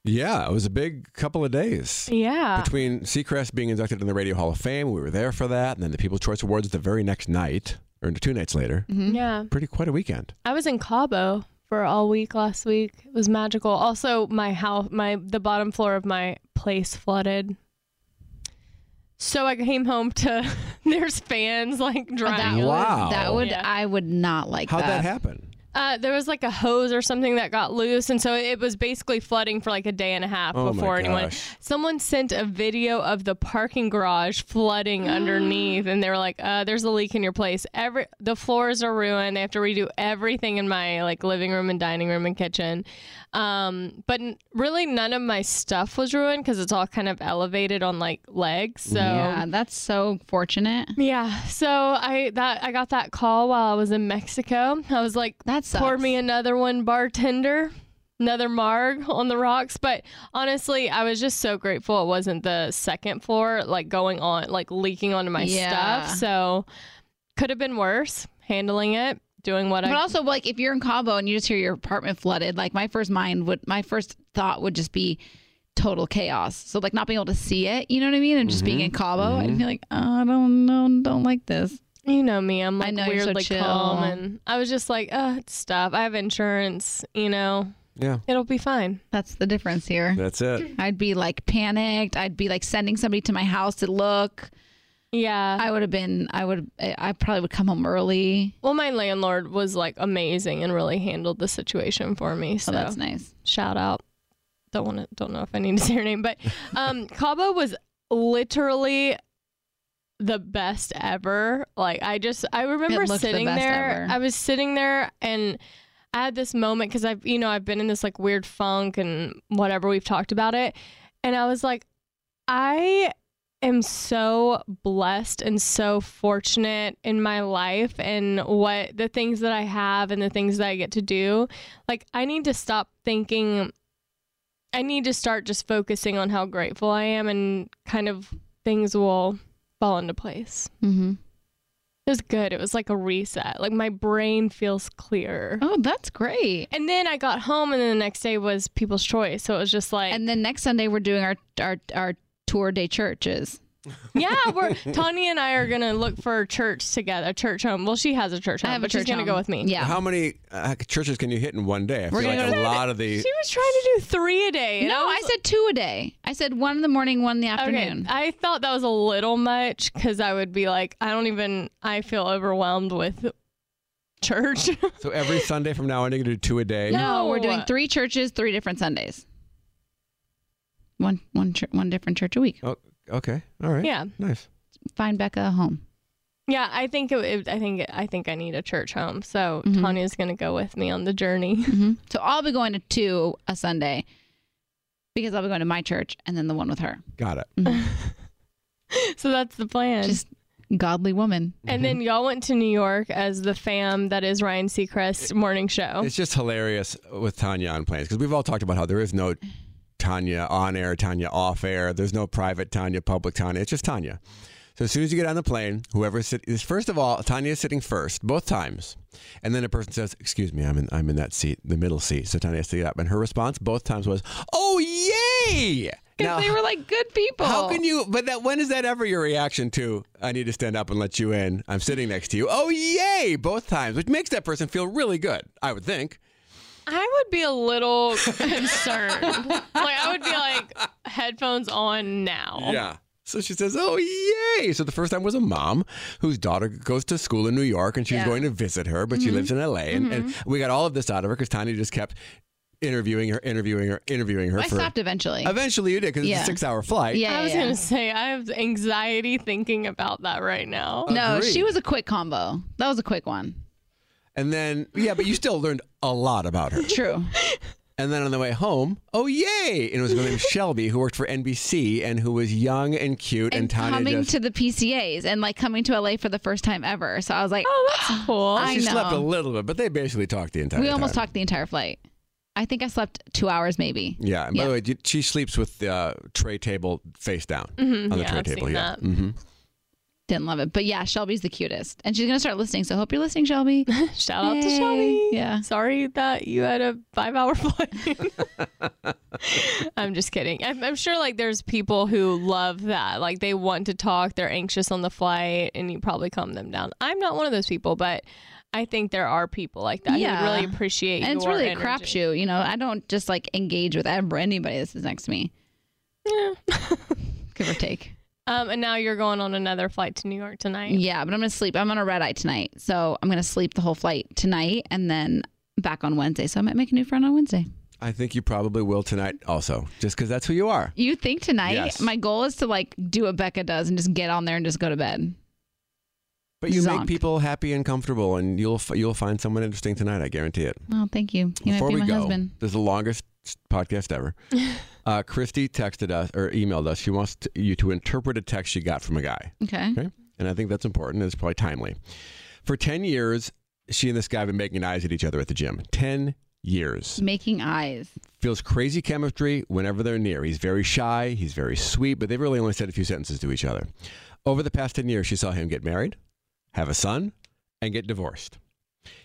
Yeah, it was a big couple of days.
Yeah.
Between Seacrest being inducted in the Radio Hall of Fame, we were there for that, and then the People's Choice Awards the very next night, or two nights later. Mm-hmm.
Yeah.
Pretty quite a weekend.
I was in Cabo for all week last week. It was magical. Also, my house, my the bottom floor of my place flooded. So I came home to (laughs) there's fans like
That
drying.
would,
Wow.
that would
Yeah.
I would not like
How'd
that.
that happen?
Uh, there was like a hose or something that got loose, and so it was basically flooding for like a day and a half
Oh my
before anyone.
gosh.
Someone sent a video of the parking garage flooding (gasps) underneath, and they were like, uh, "There's a leak in your place. Every the floors are ruined. They have to redo everything in my like living room and dining room and kitchen." Um, but n- really, none of my stuff was ruined because it's all kind of elevated on like legs. So
yeah, that's so fortunate.
yeah, so I that I got that call while I was in Mexico. I was like,
That sucks.
pour me another one, bartender, another marg on the rocks. But honestly, I was just so grateful it wasn't the second floor, like going on, like leaking onto my
Yeah.
stuff. So could have been worse handling it, doing what
But
I.
But also, like, if you're in Cabo and you just hear your apartment flooded, like, my first mind would, my first thought would just be total chaos. So, like, not being able to see it, you know what I mean? And just being in Cabo, I'd be like, oh, I don't know, don't like this.
you know me, I'm
I
like
know you're so
weirdly
chill.
calm, and I was just like, uh, it's stuff. I have insurance, you know,
Yeah,
it'll be fine.
That's the difference here.
that's it.
I'd be like panicked. I'd be like sending somebody to my house to look.
Yeah.
I would have been, I would, I probably would come home early.
Well, my landlord was like amazing and really handled the situation for me. So
So that's nice.
shout out. Don't want to. Don't know if I need to (laughs) say her name, but um, Cabo was literally the best ever. Like I just I remember
looked the
sitting there.
ever.
I was sitting there and I had this moment because I've you know I've been in this like weird funk and whatever we've talked about it, and I was like, I am so blessed and so fortunate in my life and what the things that I have and the things that I get to do. Like I need to stop thinking I need to start just focusing on how grateful I am and kind of things will fall into place.
Mm-hmm.
It was good. It was like a reset. Like my brain feels clear.
Oh, that's great.
And then I got home, and then the next day was People's Choice. So it was just like,
And then next Sunday we're doing our our our tour day churches. (laughs)
yeah, we're Tanya and I are gonna look for a church together, a church home. Well, she has a church home,
I have a
but she's
church
gonna
home.
go with me.
Yeah.
How many uh, churches can you hit in one day? I
We're
feel
gonna
like
go
a lot of the.
She was trying to do three a day. and
No, I
was-
said two a day. I said one in the morning, one in the
Okay,
afternoon.
I thought that was a little much because I would be like, I don't even. I feel overwhelmed with church.
So every (laughs) Sunday from now on, you're going to do two a day?
No, we're doing three churches, three different Sundays. One one chur- one different church a week.
Oh, okay. All right.
Yeah.
Nice.
Find Becca a home.
yeah, I think it, it- I think I think I need a church home. So
Mhm.
Tanya's gonna go with me on the journey. (laughs)
hmm So I'll be going to two a Sunday because I'll be going to my church and then the one with her.
Got it. (laughs)
so that's the plan.
Just godly woman.
and then y'all went to New York as the fam that is Ryan Seacrest morning show.
It's just hilarious with Tanya on planes because we've all talked about how there is no Tanya on air, Tanya off air. There's no private Tanya, public Tanya. It's just Tanya. So as soon as you get on the plane, whoever is first of all, Tanya is sitting first both times, and then a person says, "Excuse me, I'm in I'm in that seat, the middle seat." So Tanya has to get up, and her response both times was, "Oh yay!"
Because they were like good people.
How can you? But that when is that ever your reaction to? I need to stand up and let you in. I'm sitting next to you. Oh yay! Both times, which makes that person feel really good. I would think.
I would be a little (laughs) concerned. like I would be like headphones on now.
Yeah. So she says, "Oh yay!" So the first time was a mom whose daughter goes to school in New York, and she's
Yeah.
going to visit her, but she
Mhm.
lives in L.A. And, and we got all of this out of her because Tanya just kept interviewing her, interviewing her, interviewing her.
I
for,
stopped eventually.
Eventually, you did because
Yeah.
it's a six-hour flight.
Yeah,
I was
yeah.
gonna say I have anxiety thinking about that right now.
No,
Agreed.
she was a quick combo. That was a quick one.
And then, yeah, but you still learned a lot about her.
True.
And then on the way home, oh yay! And it was a girl named Shelby who worked for NBC and who was young and cute. And,
And
Tanya
coming
just
to the PCAs and like coming to LA for the first time ever. So I was like,
oh, that's cool.
I
she slept a little bit, but they basically talked the entire
we
time.
almost talked the entire flight. I think I slept two hours maybe.
Yeah. And by
Yeah.
the way, she sleeps with the uh, tray table face down
Mhm.
on the
Yeah,
tray
I've
table.
seen
yeah.
that. Didn't love it. But yeah, Shelby's the cutest. And she's going to start listening. So hope you're listening, Shelby. (laughs)
Shout out to
Yay.
Shelby.
Yeah.
Sorry that you had a five hour (laughs) flight. I'm just kidding. I'm, I'm sure like there's people who love that. Like they want to talk, they're anxious on the flight, and you probably calm them down. I'm not one of those people, but I think there are people like that
Yeah.
who really appreciate
And it's really a
energy.
crapshoot. You know, I don't just like engage with ever anybody that's next to me. Yeah. (laughs) Give or take.
Um, and now you're going on another flight to New York tonight.
Yeah, but I'm going to sleep. I'm on a red eye tonight. So I'm going to sleep the whole flight tonight and then back on Wednesday. So I might make a new friend on Wednesday.
I think you probably will tonight also, just because that's who you are.
You think tonight?
Yes.
My goal is to like do what Becca does and just get on there and just go to bed.
But you
Zonk.
make people happy and comfortable, and you'll f- you'll find someone interesting tonight. I guarantee it.
Oh, thank you. You
Before
might be
we
my
go,
husband.
this is the longest podcast ever. (laughs) uh, Christy texted us or emailed us. She wants to, you to interpret a text she got from a guy.
Okay.
Okay. And I think that's important. It's probably timely. For 10 years, she and this guy have been making eyes at each other at the gym. 10 years.
Making eyes.
Feels crazy chemistry whenever they're near. He's very shy. He's very sweet, but they've really only said a few sentences to each other. Over the past 10 years, she saw him get married, have a son, and get divorced.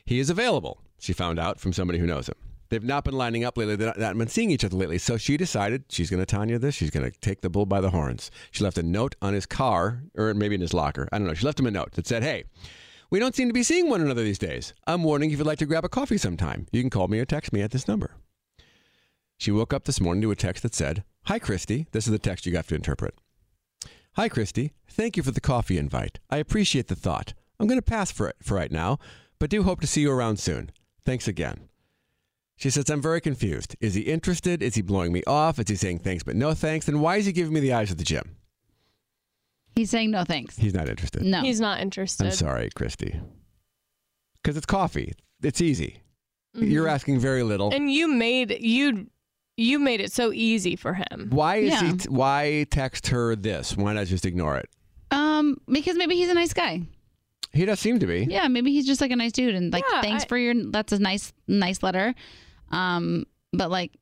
He is available, she found out from somebody who knows him. They've not been lining up lately. They've not, been seeing each other lately. So she decided she's going to Tanya this. She's going to take the bull by the horns. She left a note on his car, or maybe in his locker. I don't know. She left him a note that said, Hey, we don't seem to be seeing one another these days. I'm wondering if you'd like to grab a coffee sometime. You can call me or text me at this number. She woke up this morning to a text that said, Hi, Christy. This is the text you got to interpret. Hi, Christy. Thank you for the coffee invite. I appreciate the thought. I'm going to pass for it for right now, but do hope to see you around soon. Thanks again. She says, I'm very confused. Is he interested? Is he blowing me off? Is he saying thanks but no thanks? Then why is he giving me the eyes at the gym?
He's saying no thanks.
He's not interested.
No.
He's not interested.
I'm sorry, Christy. Because it's coffee. It's easy.
Mhm.
You're asking very little.
And you made you you made it so easy for him.
Why is
Yeah.
he? T- why text her this? Why not just ignore it?
Um, because maybe he's a nice guy.
He does seem to be.
Yeah, maybe he's just like a nice dude and like
Yeah,
thanks
I-
for your that's a nice nice letter. Um, but like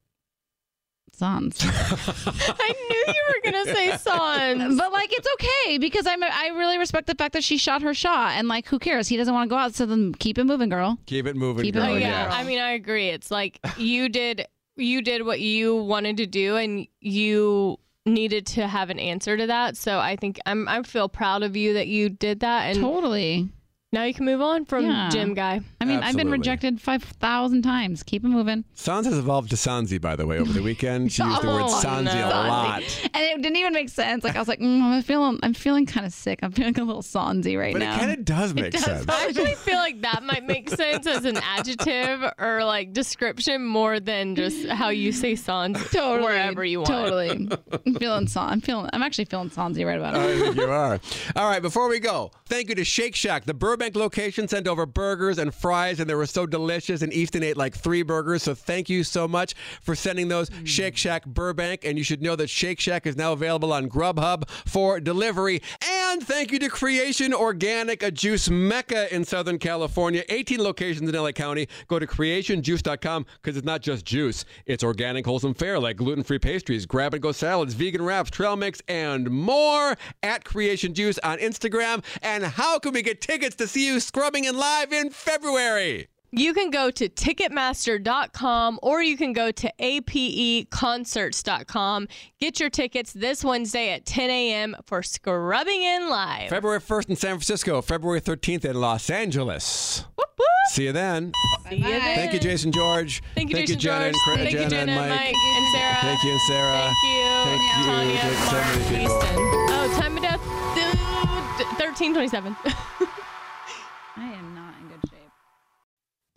Sans. (laughs) (laughs)
I knew you were gonna say (laughs) Sans.
But like it's okay because I'm I really respect the fact that she shot her shot and like who cares? He doesn't want to go out, so then keep it moving, girl.
Keep it moving,
Keep it moving,
yeah,
girl.
I mean, I agree. It's like you did you did what you wanted to do, and you needed to have an answer to that. So I think I'm I feel proud of you that you did that, and
Totally.
Now you can move on from
Yeah.
Jim guy.
I mean, I've been
Absolutely.
rejected five thousand times. Keep it moving.
Sans has evolved to Sansi, by the way, over the weekend. She used the (laughs) word
Oh,
Sansi
no.
a lot.
And it didn't even make sense. Like I was like, mm, I'm feeling, I'm feeling kind of sick. I'm feeling a little sonzy right now.
But it kinda does make
does.
sense.
I actually feel like that might make sense as an adjective or like description more than just how you say sans
Totally,
wherever you want.
Totally. I'm feeling son. I'm feeling. I'm actually feeling sonzy right about
I
it.
think you are. All right, before we go, thank you to Shake Shack. The Burbank location sent over burgers and fries, and they were so delicious. And Easton ate like three burgers. So thank you so much for sending those hmm. Shake Shack Burbank. And you should know that Shake Shack is now available on Grubhub for delivery. And thank you to Creation Organic, a juice mecca in Southern California. 18 locations in LA County. Go to creationjuice.com because it's not just juice, it's organic, wholesome fare like gluten free pastries, grab and go salads, vegan wraps, trail mix, and more at Creation Juice on Instagram. And how can we get tickets to see you scrubbing in live in February?
You can go to Ticketmaster.com or you can go to APEconcerts.com. Get your tickets this Wednesday at 10 a.m. for Scrubbing In Live.
February 1st in San Francisco, February 13th in Los Angeles. See you then.
See you then.
Thank you, Jason George.
Thank you, Jason
Jenna and
George.
Cra-
Thank you,
Jenna
Jenna
and
and
Mike.
Mike and Sarah.
Thank you, and Sarah.
Thank you.
Thank you.
Tanya,
Thank so
Mark,
many people.
Easton. Oh, time of death, dude, 1327. (laughs)
I am not in good shape.